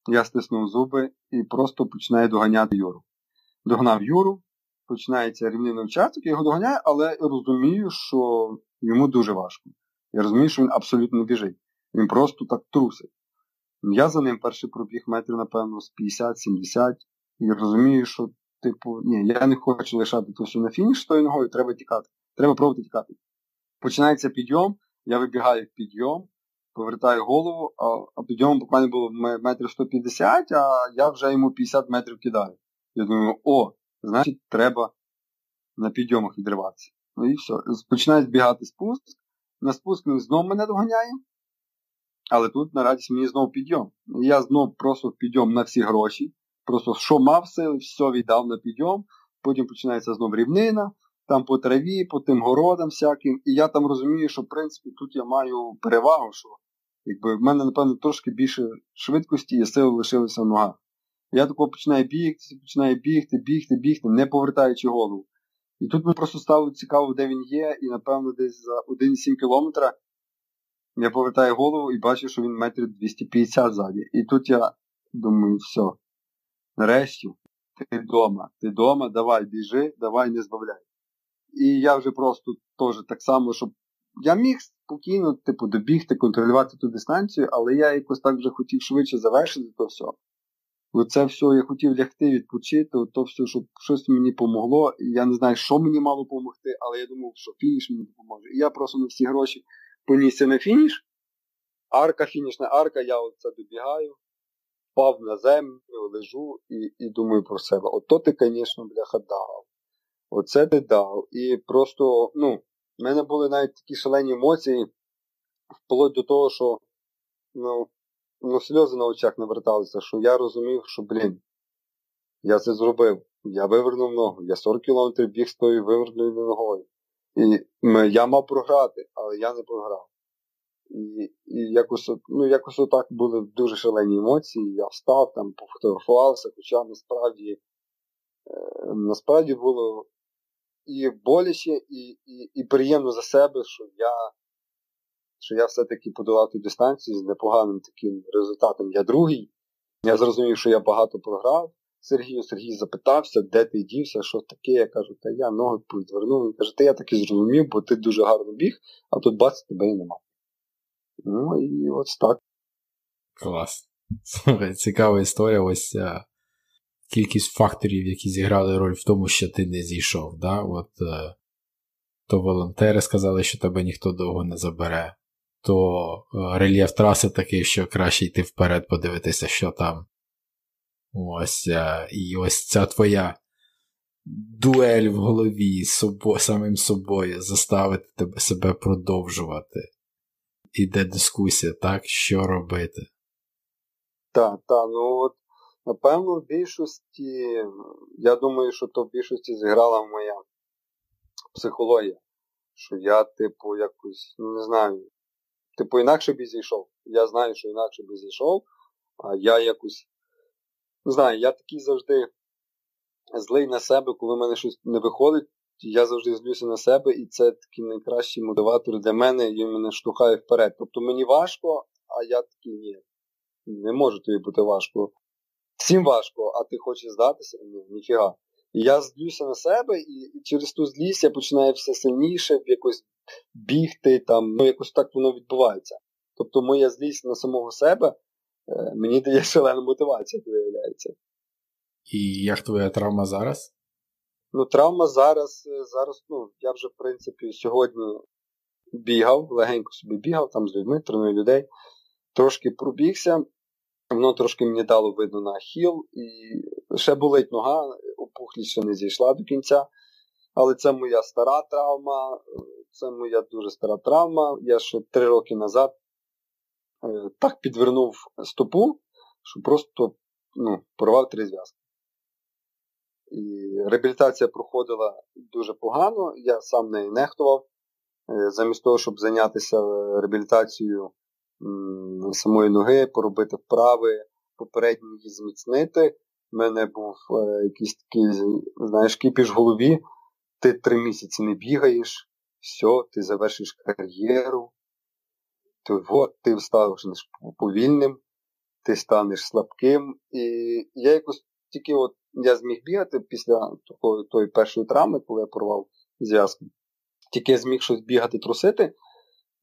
я стиснув зуби і просто починаю доганяти Юру. Догнав Юру, починається рівнинний участок, я його доганяю, але розумію, що йому дуже важко. Я розумію, що він абсолютно не біжить. Він просто так трусить. Я за ним перший пробіг метрів, напевно, з 50-70 і розумію, що, типу, ні, я не хочу лишати то все на фініш тою ногою, треба тікати. Треба пробувати тікати. Починається підйом, я вибігаю в підйом, повертаю голову, а, а підйом буквально було метрів 150, а я вже йому 50 метрів кидаю. Я думаю, о, значить, треба на підйомах відриватися. Ну і все. Починає збігати спуск. На спуск він знову мене доганяє. Але тут на радість мені знову підйом. Я знову просто підйом на всі гроші. Просто що мав сили, все віддав на підйом. Потім починається знову рівнина, там по траві, по тим городам всяким. І я там розумію, що в принципі тут я маю перевагу, що якби в мене, напевно, трошки більше швидкості і сили лишилися в ногах. Я тако починаю бігти, починаю бігти, бігти, бігти, не повертаючи голову. І тут мені просто стало цікаво, де він є, і напевно десь за 1,7 кілометра я повертаю голову і бачу, що він метрів 250 ззаді. І тут я думаю, все. Нарешті, ти вдома, ти вдома, давай біжи, давай не збавляй. І я вже просто теж так само, щоб я міг спокійно, типу, добігти, контролювати ту дистанцію, але я якось так вже хотів швидше завершити то все. Оце все я хотів лягти, відпочити, то все, щоб щось мені помогло. Я не знаю, що мені мало допомогти, але я думав, що фініш мені допоможе. І я просто на всі гроші понісся на фініш. Арка, фінішна арка, я оце добігаю, впав на землю, лежу і і думаю про себе. Ото ти, звісно, бляха, дав. Оце ти дав. І просто, ну, в мене були навіть такі шалені емоції, вплоть до того, що ну, ну, сльози на очах наверталися, що я розумів, що, блін, я це зробив. Я вивернув ногу, я 40 кілометрів біг з тою виверненою ногою. І я мав програти, але я не програв. І і якось ну, якось отак були дуже шалені емоції. Я встав, там, пофотографувався, хоча насправді е, насправді було і боляче, і і, і приємно за себе, що я що я все-таки подолав ту дистанцію з непоганим таким результатом. Я другий. Я зрозумів, що я багато програв. Сергію Сергій запитався, де ти дівся, що таке. Я кажу, та я ноги підвернув. Він каже, та я так і зрозумів, бо ти дуже гарно біг, а тут бац, тебе і нема. Ну і ось так. Клас. Цікава історія. Ось е, кількість факторів, які зіграли роль в тому, що ти не зійшов. Да? От, е, То волонтери сказали, що тебе ніхто довго не забере, то е, рельєф траси такий, що краще йти вперед, подивитися, що там. Ось, І ось ця твоя дуель в голові з собою, самим собою заставити тебе себе продовжувати. Іде дискусія, так, що робити. Так, так, ну от, напевно, в більшості, я думаю, що то в більшості зіграла моя психологія. Що я, типу, якось, ну не знаю, типу, інакше б зійшов. Я знаю, що інакше б зійшов, а я якось. Не знаю, я такий завжди злий на себе, коли в мене щось не виходить. Я завжди злюся на себе, і це такий найкращий мотиватор для мене, і мене штовхає вперед. Тобто мені важко, а я такий ні. Не може тобі бути важко. Всім важко, а ти хочеш здатися? Ні, ніфіга. І я злюся на себе, і, через ту злість я починаю все сильніше якось бігти, там, ну якось так воно відбувається. Тобто моя злість на самого себе е, мені дає шалену мотивацію, виявляється. І як твоя травма зараз? Ну, травма зараз, е, зараз, ну, я вже, в принципі, сьогодні бігав, легенько собі бігав там з людьми, треную людей, трошки пробігся, воно трошки мені дало видно на хіл, і ще болить нога, опухлість ще не зійшла до кінця. Але це моя стара травма, це моя дуже стара травма. Я ще три роки назад е, так підвернув стопу, що просто ну, порвав три зв'язки. І реабілітація проходила дуже погано, я сам неї нехтував. Е, замість того, щоб зайнятися реабілітацією самої ноги, поробити вправи, попередньо її зміцнити. У мене був е, якийсь такий, знаєш, кипіш в голові. Ти три місяці не бігаєш, все, ти завершиш кар'єру, ти, от, ти станеш повільним, ти станеш слабким. І я якось тільки от я зміг бігати після такої, тої першої травми, коли я порвав зв'язку. Тільки я зміг щось бігати, трусити.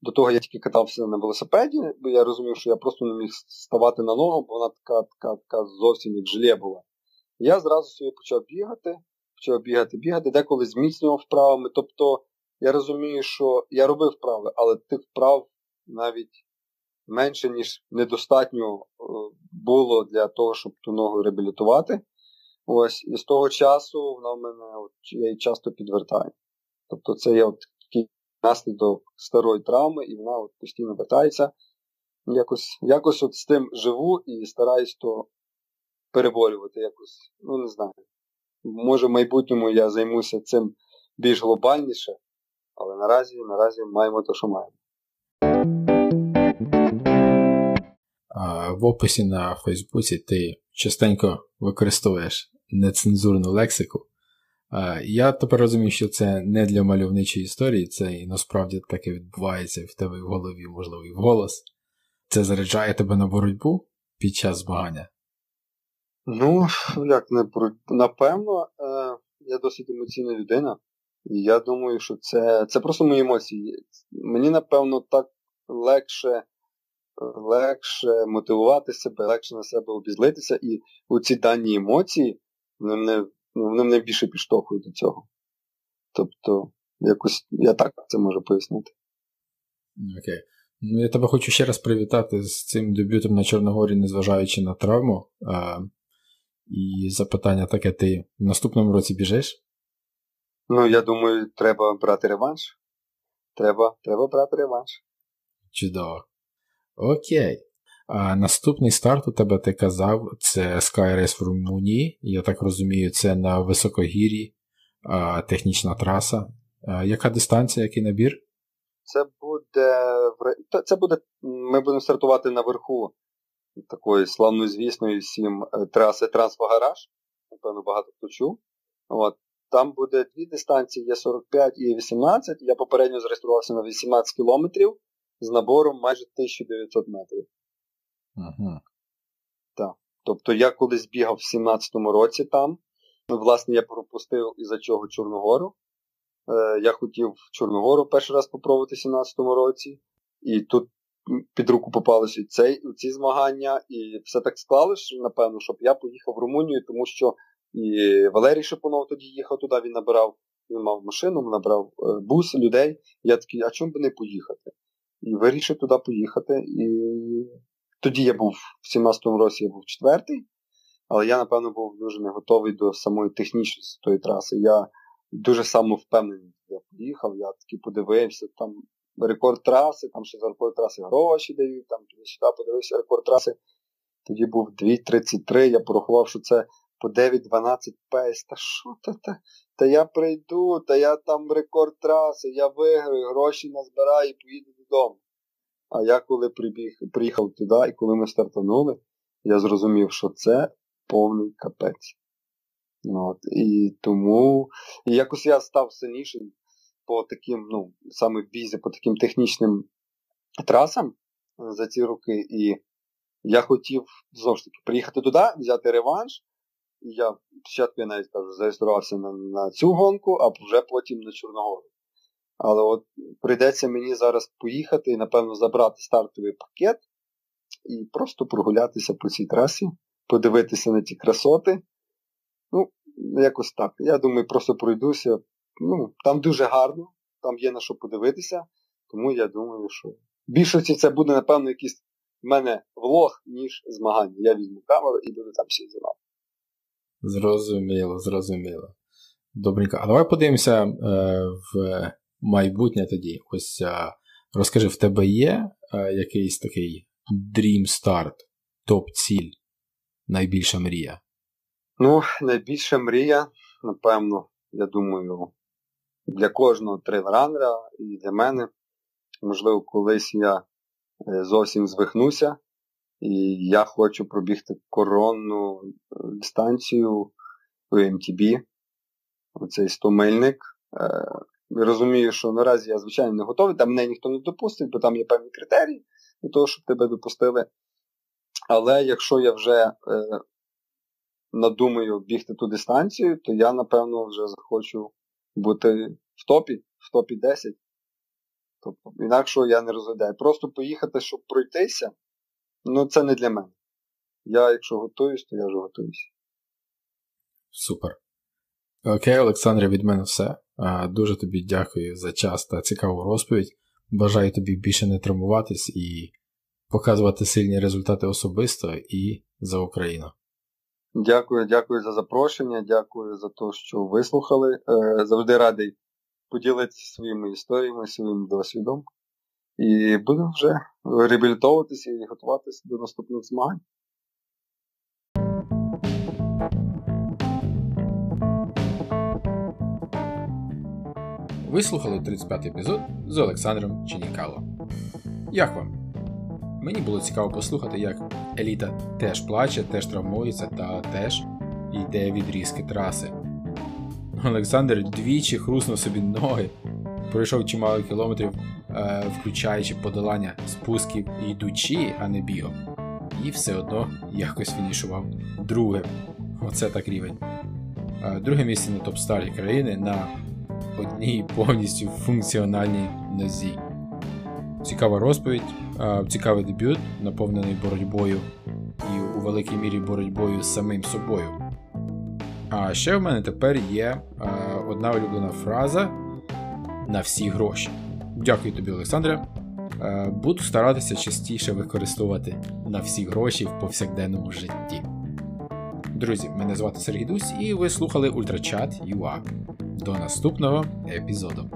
До того я тільки катався на велосипеді, бо я розумів, що я просто не міг ставати на ногу, бо вона така така, така зовсім як желе була. Я зразу собі почав бігати, почав бігати, бігати, деколи зміцнював вправами. Тобто я розумію, що я робив вправи, але тих вправ навіть менше, ніж недостатньо е, було для того, щоб ту ногу реабілітувати. Ось, і з того часу вона в мене от, я її часто підвертаю. Тобто це є от наслідок старої травми, і вона от постійно вертається. Якось якось от з тим живу і стараюсь то переборювати якось. Ну, не знаю. Може, в майбутньому я займуся цим більш глобальніше, але наразі наразі маємо те, що маємо. В описі на Фейсбуці ти частенько використовуєш нецензурну лексику. Я тепер розумію, що це не для мальовничої історії, це і насправді таке відбувається в тебе в голові, можливо, і в голос. Це заряджає тебе на боротьбу під час змагання? Ну, як не напевно, е, я досить емоційна людина, і я думаю, що це це просто мої емоції. Мені, напевно, так легше легше мотивувати себе, легше на себе обізлитися, і оці дані емоції вони мене, вони мене більше підштовхують до цього. Тобто, якось я так це можу пояснити. Окей. Ну, я тебе хочу ще раз привітати з цим дебютом на Чорногорі, незважаючи на травму. А, І запитання таке: ти в наступному році біжиш? Ну, я думаю, треба брати реванш. Треба треба брати реванш. Чудово. Окей. А Наступний старт у тебе ти казав, це Skyrace в Румунії. Я так розумію, це на високогір'ї, технічна траса. А, Яка дистанція, який набір? Це буде це буде. Ми будемо стартувати наверху такої славнозвісної всім е, траси Трансфагараж. Напевно, багато хто чув. От. Там буде дві дистанції, є 45 і 18. Я попередньо зареєструвався на 18 кілометрів з набором майже 1900 метрів. Ага. Так. Тобто я колись бігав в 17-му році там. Власне, я пропустив із-за чого Чорногору. Е, Я хотів в Чорногору перший раз попробувати в 17-му році. І тут під руку попалися цей, ці змагання, і все так склалося, напевно, щоб я поїхав в Румунію, тому що і Валерій Шипунов тоді їхав туди, він набирав, він мав машину, набрав е, бус людей. Я такий, а чому би не поїхати? І вирішив туди поїхати. І тоді я був в 17-му році я був четвертий, але я, напевно, був дуже не готовий до самої технічності тої траси. Я дуже самовпевнений я поїхав, я таки подивився, там рекорд траси, там ще за рекорд траси гроші дають, там сюди подивився рекорд траси. тоді був 2.33, я порахував, що це по 9-12 пейс. Та що то та? Та я прийду, та я там рекорд траси, я виграю, гроші назбираю і поїду додому. А я коли прибіг, приїхав туди, і коли ми стартанули, я зрозумів, що це повний капець. Ну, от, І тому і якось я став сильнішим по таким, ну, саме в бізі, по таким технічним трасам за ці роки. І я хотів знову ж таки приїхати туди, взяти реванш. І я спочатку я навіть кажу, зареєструвався на, на цю гонку, а вже потім на Чорногору. Але от прийдеться мені зараз поїхати і, напевно, забрати стартовий пакет і просто прогулятися по цій трасі, подивитися на ті красоти. Ну, якось так. Я думаю, просто пройдуся. Ну, Там дуже гарно, там є на що подивитися, тому я думаю, що в більшості це буде, напевно, якийсь в мене влог, ніж змагання. Я візьму камеру і буду там всі знімати. Зрозуміло, зрозуміло. Добренько. А давай подивимося е, в майбутнє тоді. Ось розкажи, в тебе є якийсь такий Dream Start, топ-ціль, найбільша мрія? Ну, найбільша мрія, напевно, я думаю, для кожного трейлранера і для мене. Можливо, колись я е, зовсім звихнуся, і я хочу пробігти коронну е, дистанцію у MTB, оцей 100-мильник. Е, розумію, що наразі я, звичайно, не готовий, там мене ніхто не допустить, бо там є певні критерії для того, щоб тебе допустили. Але якщо я вже е, надумаю бігти ту дистанцію, то я, напевно, вже захочу бути в топі, в топі 10. Тобто, інакше я не розглядаю. Просто поїхати, щоб пройтися, ну це не для мене. Я, якщо готуюсь, то я вже готуюсь. Супер. Окей, Олександре, від мене все. Дуже тобі дякую за час та цікаву розповідь. Бажаю тобі більше не травмуватись і показувати сильні результати особисто і за Україну. Дякую, дякую за запрошення, дякую за те, що вислухали. Е, завжди радий поділитися своїми історіями, своїм досвідом. І будемо вже реабілітовуватися і готуватися до наступних змагань. Ви слухали 35 епізод з Олександром Ченікало. Як вам? Мені було цікаво послухати, як Еліта теж плаче, теж травмується та теж йде відрізки траси. Олександр двічі хруснув собі ноги, пройшов чимало кілометрів, е, включаючи подолання спусків йдучи, а не бігом. І все одно якось фінішував друге. Оце так рівень. Е, друге місце на топ-старі країни на одній повністю функціональній нозі. Цікава розповідь, цікавий дебют, наповнений боротьбою і у великій мірі боротьбою з самим собою. А ще в мене тепер є одна улюблена фраза на всі гроші. Дякую тобі, Олександре. Буду старатися частіше використовувати на всі гроші в повсякденному житті. Друзі, мене звати Сергій Дусь, і ви слухали Ультрачат UA. До наступного епізоду.